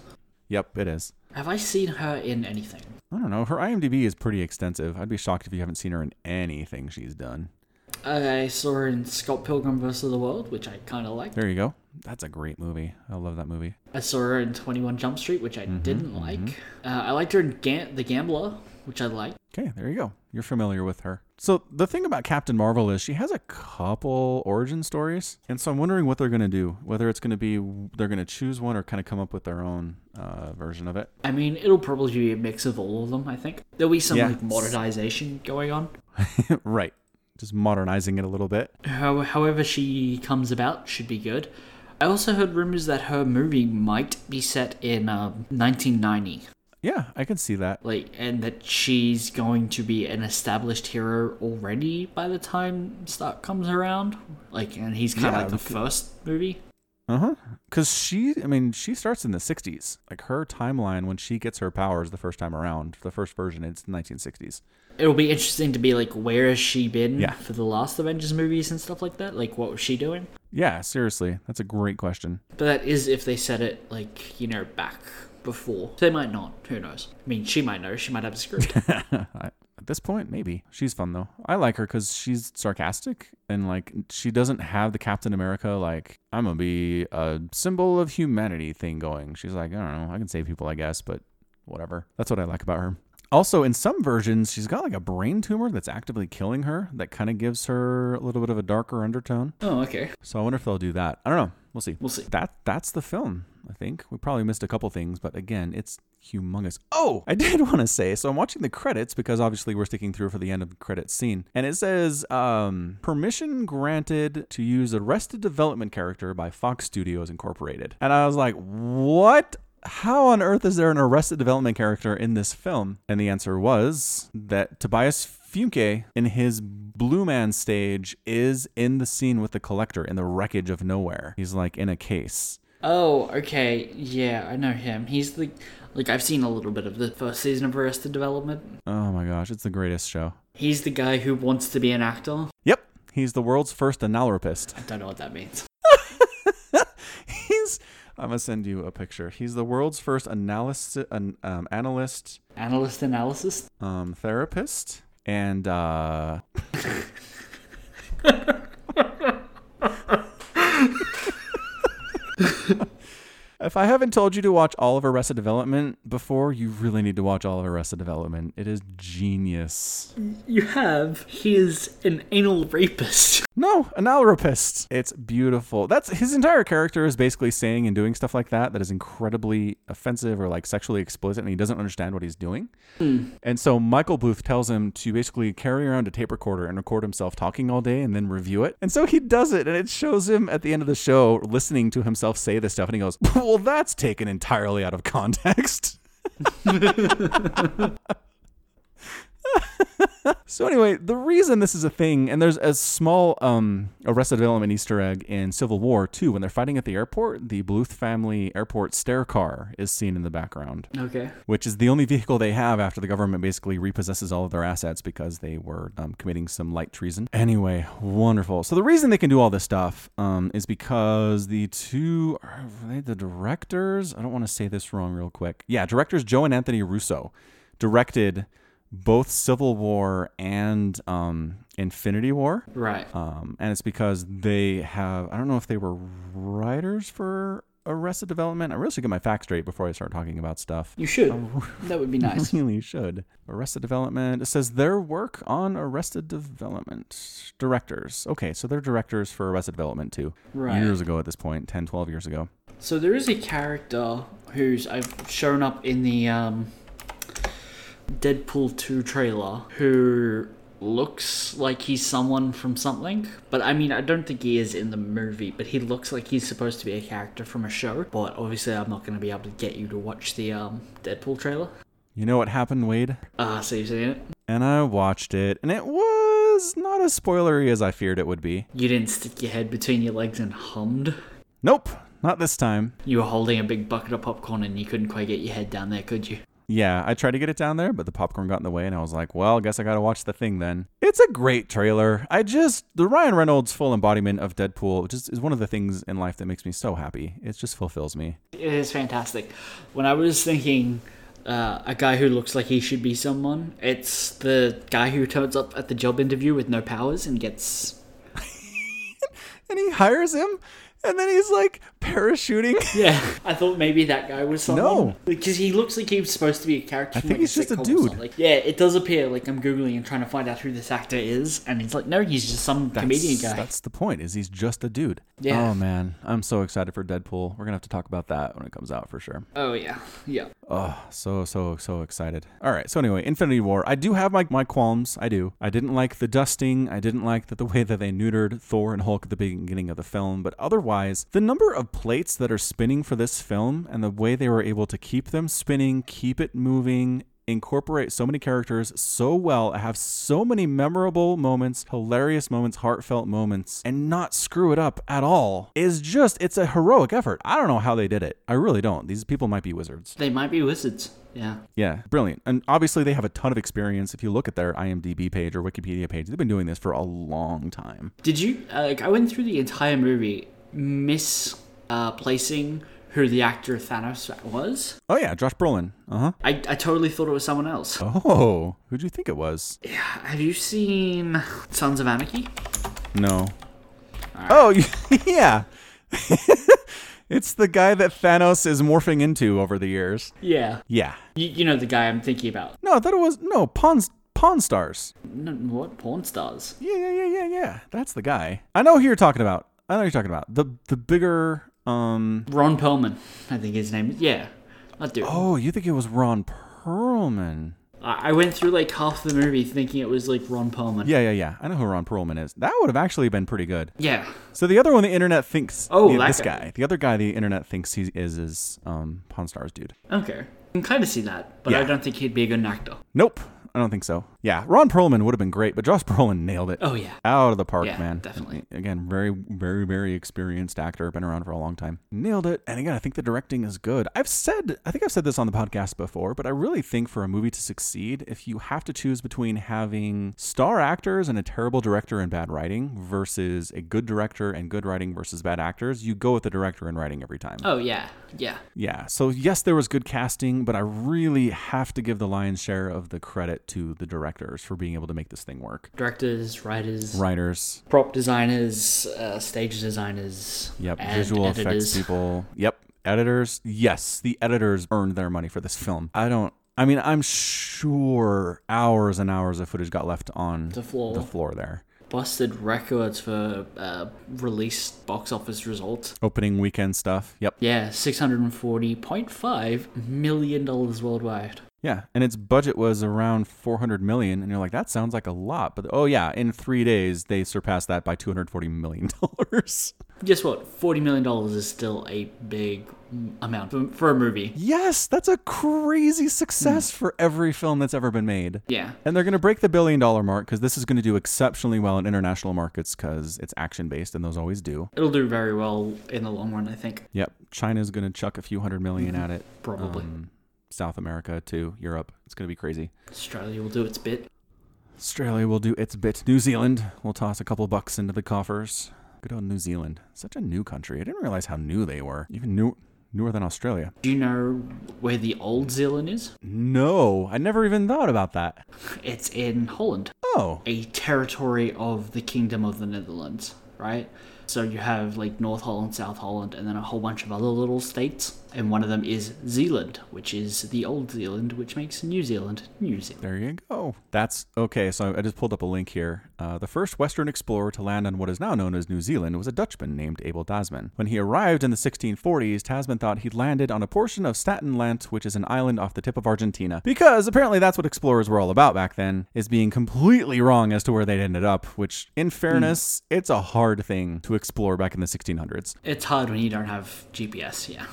Yep, it is. Have I seen her in anything? I don't know. Her IMDb is pretty extensive. I'd be shocked if you haven't seen her in anything she's done. I saw her in Scott Pilgrim vs. the World, which I kind of liked. There you go. That's a great movie. I love that movie. I saw her in 21 Jump Street, which I Mm-hmm, didn't like. Uh, I liked her in Ga- The Gambler, which I like. Okay, there you go. You're familiar with her. So the thing about Captain Marvel is she has a couple origin stories, and so I'm wondering what they're gonna do. Whether it's gonna be they're gonna choose one or kind of come up with their own uh, version of it. I mean, it'll probably be a mix of all of them, I think. There'll be some Yeah. like modernization going on. (laughs) right. Just modernizing it a little bit. How- however she comes about should be good. I also heard rumors that her movie might be set in um, 1990, Yeah, I can see that. like, and that she's going to be an established hero already by the time Stark comes around. Like, and he's kind of Yeah, like the because- first movie. Uh huh. Because she, I mean, she starts in the 60s. Like her timeline when she gets her powers the first time around, the first version, it's the 1960s. It'll be interesting to be like, where has she been Yeah. for the last Avengers movies and stuff like that? Like, what was she doing? Yeah, seriously, that's a great question. But that is if they set it like you know back before. They might not. Who knows? I mean, she might know. She might have a script. (laughs) At this point, maybe she's fun though. I like her because she's sarcastic and like she doesn't have the Captain America like I'm gonna be a symbol of humanity thing going. She's like I don't know, I can save people, I guess, but whatever. That's what I like about her. Also, in some versions, she's got like a brain tumor that's actively killing her. That kind of gives her a little bit of a darker undertone. oh, okay. So I wonder if they'll do that. I don't know. We'll see. We'll see. That that's the film. I think we probably missed a couple things, but again, it's humongous. Oh, I (laughs) did want to say. So I'm watching the credits because obviously we're sticking through for the end of the credits scene, and it says um, permission granted to use Arrested Development character by Fox Studios Incorporated, and I was like, what? How on earth is there an Arrested Development character in this film? And the answer was that Tobias Funke in his Blue Man stage is in the scene with the collector in the wreckage of nowhere. He's like in a case. Oh, okay. Yeah, I know him. He's the like I've seen a little bit of the first season of Arrested Development. Oh my gosh, it's the greatest show. He's the guy who wants to be an actor. Yep, he's the world's first analrapist. I don't know what that means. I'm gonna send you a picture. He's the world's first analyst, an, um, analyst, Analyst analysis. um, therapist, and uh, (laughs) (laughs) If I haven't told you to watch all of Arrested Development before, you really need to watch all of Arrested Development. It is genius. You have. He is an anal rapist. (laughs) No, analrapist. It's beautiful. That's his entire character is basically saying and doing stuff like that that is incredibly offensive or like sexually explicit, and he doesn't understand what he's doing. Hmm. And so Michael Bluth tells him to basically carry around a tape recorder and record himself talking all day and then review it. And so he does it, and it shows him at the end of the show listening to himself say this stuff, and he goes, (laughs) "Well, that's taken entirely out of context." (laughs) (laughs) So anyway, the reason this is a thing, and there's a small um, Arrested Development Easter egg in Civil War too. When they're fighting at the airport, the Bluth family airport stair car is seen in the background, Okay. which is the only vehicle they have after the government basically repossesses all of their assets because they were um, committing some light treason. Anyway, wonderful. So the reason they can do all this stuff um, is because the two are they the directors. I don't want to say this wrong, real quick. Yeah, directors Joe and Anthony Russo directed both Civil War and um, Infinity War. Right. Um, and it's because they have, I don't know if they were writers for Arrested Development. I really should get my facts straight before I start talking about stuff. You should. (laughs) That would be nice. Really should. Arrested Development. It says their work on Arrested Development. Directors. Okay, so they're directors for Arrested Development too. Right. Years ago at this point, 10, 12 years ago. So there is a character who's I've shown up in the um, Deadpool 2 trailer who looks like he's someone from something. But I mean, I don't think he is in the movie, but he looks like he's supposed to be a character from a show. But obviously, I'm not going to be able to get you to watch the um, Deadpool trailer. You know what happened, Wade? Ah, so you've seen it? And I watched it, and it was not as spoilery as I feared it would be. You didn't stick your head between your legs and hummed? Nope, Not this time. You were holding a big bucket of popcorn and you couldn't quite get your head down there, could you? Yeah, I tried to get it down there, but the popcorn got in the way, and I was like, well, I guess I gotta watch the thing then. It's a great trailer. I just, the Ryan Reynolds full embodiment of Deadpool just is one of the things in life that makes me so happy. It just fulfills me. It is fantastic. When I was thinking uh, a guy who looks like he should be someone, it's the guy who turns up at the job interview with no powers and gets. (laughs) And he hires him, and then he's like parachuting. (laughs) Yeah, I thought maybe that guy was someone. No. because he looks like he's supposed to be a character. I think like, he's just a dude. something. yeah, it does appear like I'm googling and trying to find out who this actor is, and he's like, no, he's just some comedian guy. That's the point. Is he's just a dude. Yeah. Oh man, I'm so excited for Deadpool. We're gonna have to talk about that when it comes out for sure. Oh yeah, yeah. Oh, so so so excited. All right. So anyway, Infinity War. I do have my my qualms. I do. I didn't like the dusting. I didn't like that the way that they neutered Thor and Hulk at the beginning of the film. But otherwise, the number of plates that are spinning for this film and the way they were able to keep them spinning, keep it moving. Incorporate so many characters so well, have so many memorable moments, hilarious moments, heartfelt moments, and not screw it up at all is just, it's a heroic effort. I don't know how they did it. I really don't. These people might be wizards. They might be wizards. Yeah. Yeah, brilliant. And obviously, they have a ton of experience. If you look at their IMDb page or Wikipedia page, they've been doing this for a long time. Did you uh, like? I went through the entire movie misplacing uh, placing who the actor Thanos was. Oh, yeah, Josh Brolin. Uh huh. I, I totally thought it was someone else. Oh, who do you think it was? Yeah. Have you seen Sons of Anarchy? No. Oh, (laughs) yeah. (laughs) it's the guy that Thanos is morphing into over the years. Yeah. Yeah. You, you know the guy I'm thinking about. No, I thought it was, no, Pawn, Pawn Stars. No, what? Porn stars. Yeah, yeah, yeah, yeah, yeah. That's the guy. I know who you're talking about. I know who you're talking about. The the bigger um Ron Perlman, I think his name is. Yeah. That dude. Oh, you think it was Ron Perlman? I I went through like half the movie thinking it was like Ron Perlman. Yeah, yeah, yeah. I know who Ron Perlman is. That would have actually been pretty good. Yeah. So the other one the internet thinks Oh, the- that this guy. guy. The other guy the internet thinks he is is um Pawn Stars dude. Okay. I can kind of see that, but I don't think he'd be a good actor. Nope. I don't think so. Yeah, Ron Perlman would have been great, but Josh (laughs) Brolin nailed it. Oh yeah. Out of the park, Yeah, man. definitely. And Again, very, very, very experienced actor, been around for a long time. Nailed it. And again, I think the directing is good. I've said, I think I've said this on the podcast before, but I really think for a movie to succeed, if you have to choose between having star actors and a terrible director and bad writing versus a good director and good writing versus bad actors, you go with the director and writing every time. Oh yeah. Yeah. Yeah. So yes, there was good casting, but I really have to give the lion's share of the credit to the directors for being able to make this thing work. Directors, writers, Writers, prop designers, uh, stage designers. Yep, and visual editors. effects people. Yep, editors. Yes, the editors earned their money for this film. I don't. I mean, I'm sure hours and hours of footage got left on The floor. the floor there. Busted records for uh, released box office results. Opening weekend stuff. Yep. Yeah, six hundred and forty point five million dollars worldwide. Yeah, and its budget was around 400 million, and you're like, that sounds like a lot. But oh yeah, in three days they surpassed that by 240 million dollars. (laughs) Guess what? Forty million dollars is still a big amount for, for a movie. yes, that's a crazy success for every film that's ever been made. Yeah. And they're going to break the billion dollar mark because this is going to do exceptionally well in international markets because it's action based and those always do. It'll do very well in the long run, I think. Yep. China's going to chuck a few hundred million at it. Probably. Um, South America too, Europe. It's going to be crazy. Australia will do its bit. Australia will do its bit. New Zealand will toss a couple bucks into the coffers. Good old New Zealand. Such a new country. I didn't realize how new they were. Even new, newer than Australia. Do you know where the old Zealand is? No, I never even thought about that. It's in Holland, Oh, a territory of the Kingdom of the Netherlands, right? So you have like North Holland, South Holland, and then a whole bunch of other little states. And one of them is Zealand, which is the old Zealand, which makes New Zealand New Zealand. There you go. That's okay. So I just pulled up a link here. Uh, the first Western explorer to land on what is now known as New Zealand was a Dutchman named Abel Tasman. When he arrived in the 1640s, Tasman thought he'd landed on a portion of Staten Land, which is an island off the tip of Argentina, because apparently that's what explorers were all about back then, is being completely wrong as to where they'd ended up. Which, in fairness, it's a hard thing to explore back in the 1600s. It's hard when you don't have GPS, yeah.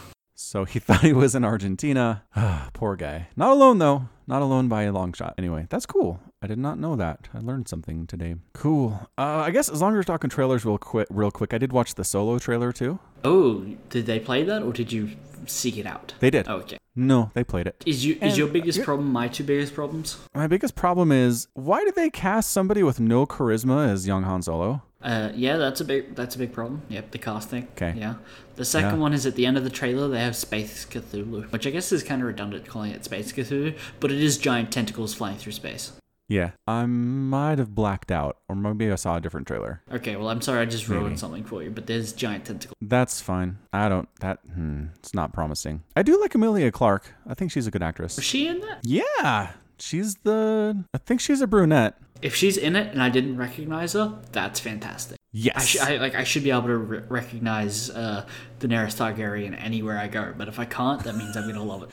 So he (laughs) thought he was in Argentina. Ah, (sighs) Poor guy. Not alone though. Not alone by a long shot. Anyway, that's cool. I did not know that. I learned something today. Cool. Uh, I guess as long as we're talking trailers real quick, real quick, I did watch the solo trailer too. Oh, did they play that or did you seek it out? They did. Oh, okay. No, they played it. Is you is your biggest yeah. problem my two biggest problems? My biggest problem is why did they cast somebody with no charisma as young Han Solo? Uh, yeah, that's a big that's a big problem. Yep, the casting. 'Kay. Yeah. The second Yeah. one is at the end of the trailer they have Space Cthulhu, which I guess is kind of redundant calling it Space Cthulhu, but it is giant tentacles flying through space. Yeah, I might have blacked out, or maybe I saw a different trailer. Okay, well I'm sorry I just ruined Maybe. something for you, but there's giant tentacles. That's fine. I don't. That hmm, it's not promising. I do like Emilia Clarke. I think she's a good actress. Was she in that? Yeah, she's the. I think she's a brunette. If she's in it and I didn't recognize her, that's fantastic. I, Yes. sh- I like I should be able to re- recognize uh, Daenerys Targaryen anywhere I go, but if I can't, that means I'm gonna love it.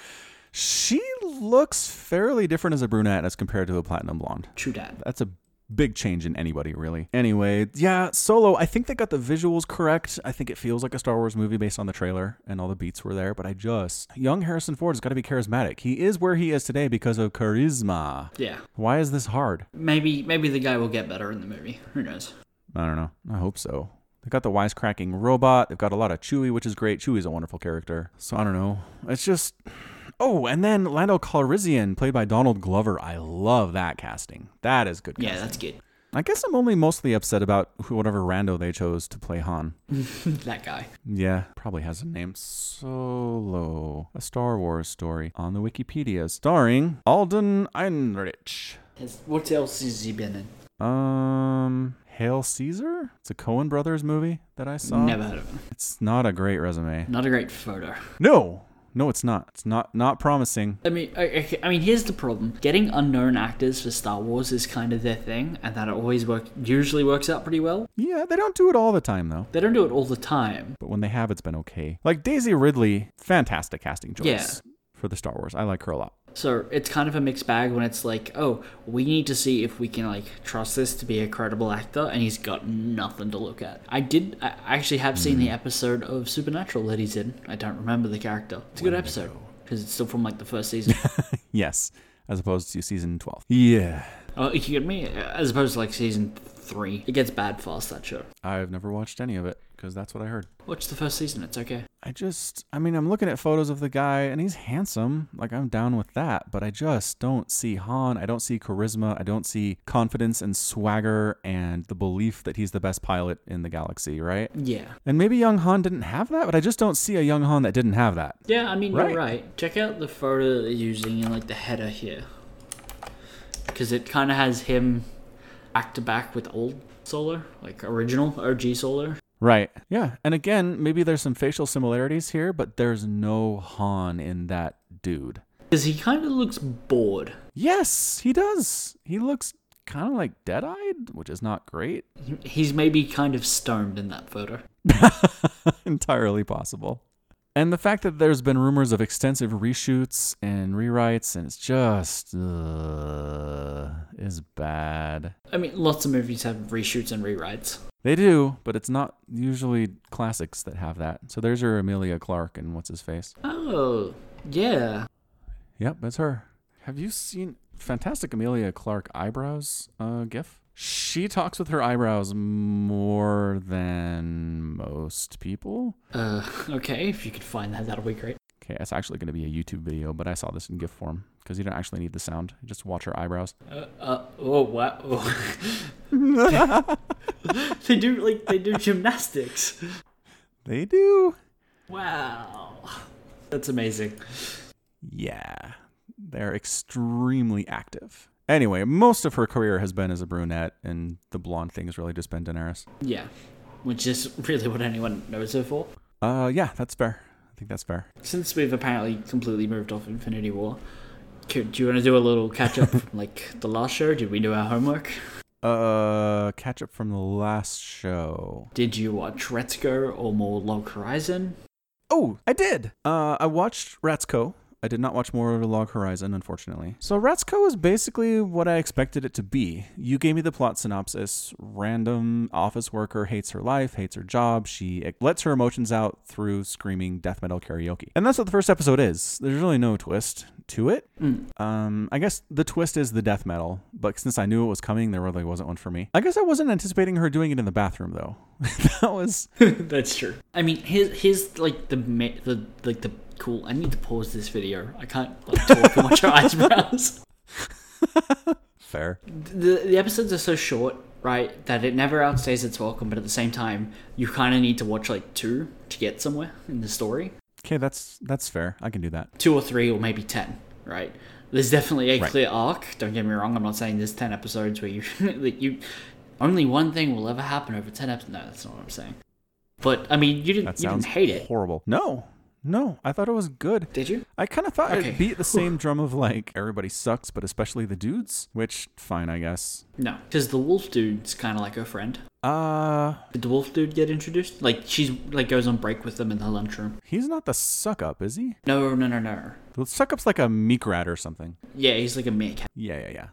she looks fairly different as a brunette as compared to a platinum blonde. True dad. That's a big change in anybody, really. Anyway, yeah, Solo, I think they got the visuals correct. I think it feels like a Star Wars movie based on the trailer, and all the beats were there, but I just. Young Harrison Ford has got to be charismatic. He is where he is today because of charisma. Yeah, Why is this hard? maybe maybe the guy will get better in the movie. Who knows? I don't know. I hope so. They've got the wisecracking robot. They've got a lot of Chewie, which is great. Chewie's a wonderful character. So I don't know. It's just. Oh, and then Lando Calrissian, played by Donald Glover. I love that casting. That is good. Casting. Yeah, that's good. I guess I'm only mostly upset about who, whatever rando they chose to play Han. (laughs) that guy. Yeah, probably has a name. Solo, a Star Wars story on the Wikipedia, starring Alden Ehrenreich. What else has he been in? Um, Hail Caesar. It's a Coen Brothers movie that I saw. Never heard of him. It's not a great resume. Not a great photo. No, no, it's not. It's not not promising. I mean, I, I- mean, here's the problem: getting unknown actors for Star Wars is kind of their thing, and that it always work usually works out pretty well. Yeah, they don't do it all the time though. They don't do it all the time. But when they have, it's been okay. Like Daisy Ridley, fantastic casting choice Yeah. for the Star Wars. I like her a lot. So it's kind of a mixed bag when it's like, oh, we need to see if we can like trust this to be a credible actor, and he's got nothing to look at. I did, I actually have seen the mm. episode of Supernatural that he's in. I don't remember the character. It's a good episode because it's still from like the first season. (laughs) Yes, as opposed to season 12. Yeah. oh, you get me? As opposed to like season three, it gets bad fast. That show. I've never watched any of it because that's what I heard. Watch the first season. It's okay. I just, I mean, I'm looking at photos of the guy and he's handsome. Like, I'm down with that. But I just don't see Han. I don't see charisma. I don't see confidence and swagger and the belief that he's the best pilot in the galaxy, right? Yeah. And maybe young Han didn't have that, but I just don't see a young Han that didn't have that. Yeah, I mean, Right. you're right. Check out the photo that they're using in like the header here. Because it kind of has him back to back with old Solo, like original OG Solo. Right. Yeah. And again, maybe there's some facial similarities here, but there's no Han in that dude. Because he kind of looks bored. Yes, he does. He looks kind of like dead eyed, which is not great. He's maybe kind of stoned in that photo. (laughs) Entirely possible. And the fact that there's been rumors of extensive reshoots and rewrites, and it's just uh, is bad. I mean, lots of movies have reshoots and rewrites. They do, but it's not usually classics that have that. So there's your Emilia Clarke and what's his face. Oh, yeah. Yep, that's her. Have you seen fantastic Emilia Clarke eyebrows uh, gif? She talks with her eyebrows more than most people. Uh, (laughs) okay, if you could find that, that'll be great. Okay, it's actually going to be a YouTube video, but I saw this in GIF form because you don't actually need the sound. You just watch her eyebrows. Uh, uh oh, wow. (laughs) they do, like, they do gymnastics. They do. Wow. That's amazing. Yeah, they're extremely active. Anyway, most of her career has been as a brunette, and the blonde thing has really just been Daenerys. Yeah. Which is really what anyone knows her for. Uh, yeah, that's fair. I think that's fair. Since we've apparently completely moved off Infinity War, do you want to do a little catch up from like the last show? Did we do our homework? Uh, catch up from the last show. Did you watch Retsuko or more Log Horizon? Oh, I did. Uh, I watched Ratzko. I did not watch more of a Log Horizon, unfortunately. So Ratsuko is basically what I expected it to be. You gave me the plot synopsis. Random office worker hates her life, hates her job. She lets her emotions out through screaming death metal karaoke. And that's what the first episode is. There's really no twist to it. Um, I guess the twist is the death metal, but since I knew it was coming, there really wasn't one for me. I guess I wasn't anticipating her doing it in the bathroom though. (laughs) that was (laughs) That's true. I mean, his his like the the like the cool. I need to pause this video. I can't like, talk and watch your eyebrows. fair. The the episodes are so short, right, that it never outstays its welcome. But at the same time, you kind of need to watch like two to get somewhere in the story. Okay, that's that's fair. I can do that. Two or three, or maybe ten. Right. There's definitely a Right. clear arc. Don't get me wrong. I'm not saying there's ten episodes where you (laughs) that you only one thing will ever happen over ten episodes. No, that's not what I'm saying. But I mean, you didn't That you didn't hate it, horrible. No, no, I thought it was good. did you? I kind of thought Okay. it beat the same drum of like everybody sucks, but especially the dudes. Which fine, I guess. No, because the wolf dude's kind of like her friend. Uh, Did the wolf dude get introduced? Like she's like goes on break with them in the lunchroom. he's not the suck up, is he? No, no, no, no. The suck up's like a meek rat or something. Yeah, he's like a meek. Yeah, yeah, yeah,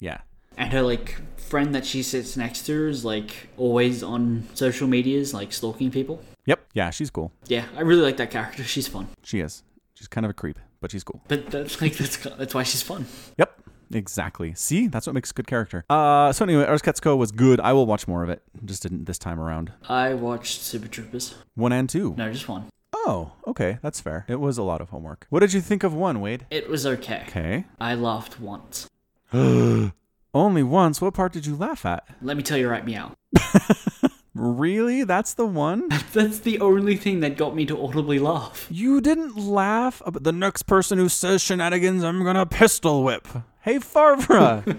yeah. And her like friend that she sits next to is like always on social medias, like stalking people. Yep. Yeah, she's cool. Yeah, I really like that character. She's fun. She is. She's kind of a creep, but she's cool. But that's (laughs) like that's that's why she's fun. Yep. Exactly. See, that's what makes a good character. Uh, so anyway, Ars was good. I will watch more of it. Just didn't this time around. I watched Super Troopers. One and two. No, just one. Oh, okay, that's fair. It was a lot of homework. What did you think of one, Wade? It was okay. Okay. I laughed once. (gasps) Only once. What part did you laugh at? Let me tell you right meow. (laughs) Really? That's the one? (laughs) That's the only thing that got me to audibly laugh. You didn't laugh about the next person who says shenanigans, I'm gonna pistol whip. Hey, Farva! (laughs)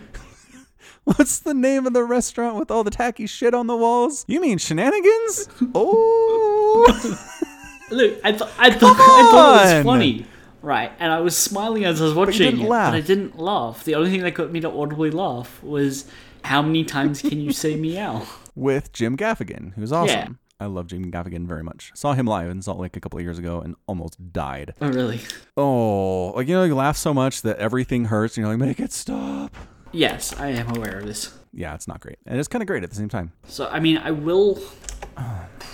(laughs) What's the name of the restaurant with all the tacky shit on the walls? You mean shenanigans? Oh. Look, I, th- I, thought I thought it was funny, right? And I was smiling as I was watching You didn't it, laugh. but I didn't laugh. The only thing that got me to audibly laugh was how many times can you say meow? With Jim Gaffigan, who's awesome. Yeah. I love Jim Gaffigan very much. Saw him live in Salt Lake a couple of years ago and almost died. Oh, really? Oh, like you know, you laugh so much that everything hurts. And you're like, make it stop. Yes, I am aware of this. Yeah, it's not great, and it's kind of great at the same time. So, I mean, I will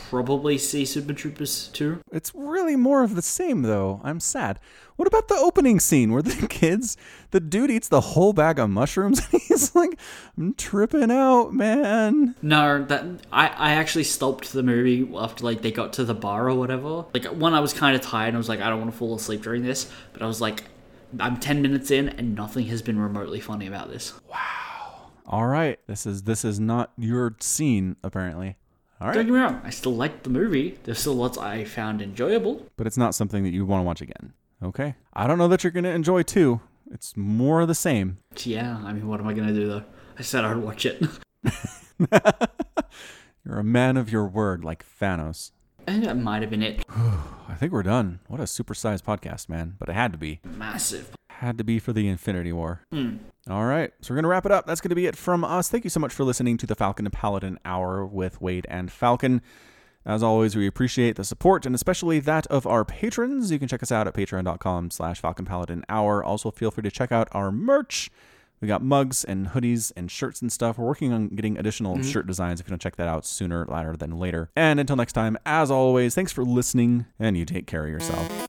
probably see Super Troopers 2. It's really more of the same, though. I'm sad. What about the opening scene where the (laughs) kids, the dude eats the whole bag of mushrooms (laughs) and he's like, I'm tripping out, man. No, that I, I actually stopped the movie after like they got to the bar or whatever. Like one, I was kind of tired. and I was like, I don't want to fall asleep during this. But I was like, I'm ten minutes in and nothing has been remotely funny about this. All right, this is this is not your scene apparently. All Don't right, get me wrong, I still liked the movie. There's still lots I found enjoyable. but it's not something that you want to watch again. Okay, I don't know that you're gonna enjoy too. It's more of the same. Yeah, I mean, what am I gonna do though? I said I'd watch it. (laughs) You're a man of your word, like Thanos. I think that might have been it. (sighs) I think we're done. What a supersized podcast, man. But it had to be. Massive. Had to be for the Infinity War. Hmm. All right. So we're going to wrap it up. That's going to be it from us. Thank you so much for listening to the Falcon and Paladin Hour with Wade and Falcon. As always, we appreciate the support and especially that of our patrons. You can check us out at patreon.com slash Falcon Paladin Hour. Also, feel free to check out our merch. We got mugs and hoodies and shirts and stuff. We're working on getting additional mm-hmm. shirt designs if you don't check that out sooner rather than later. And until next time, as always, thanks for listening and you take care of yourself.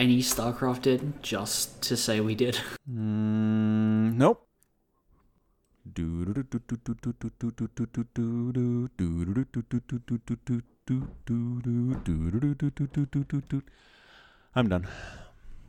Any StarCraft in just to say we did? (laughs) Mm, nope. I'm done.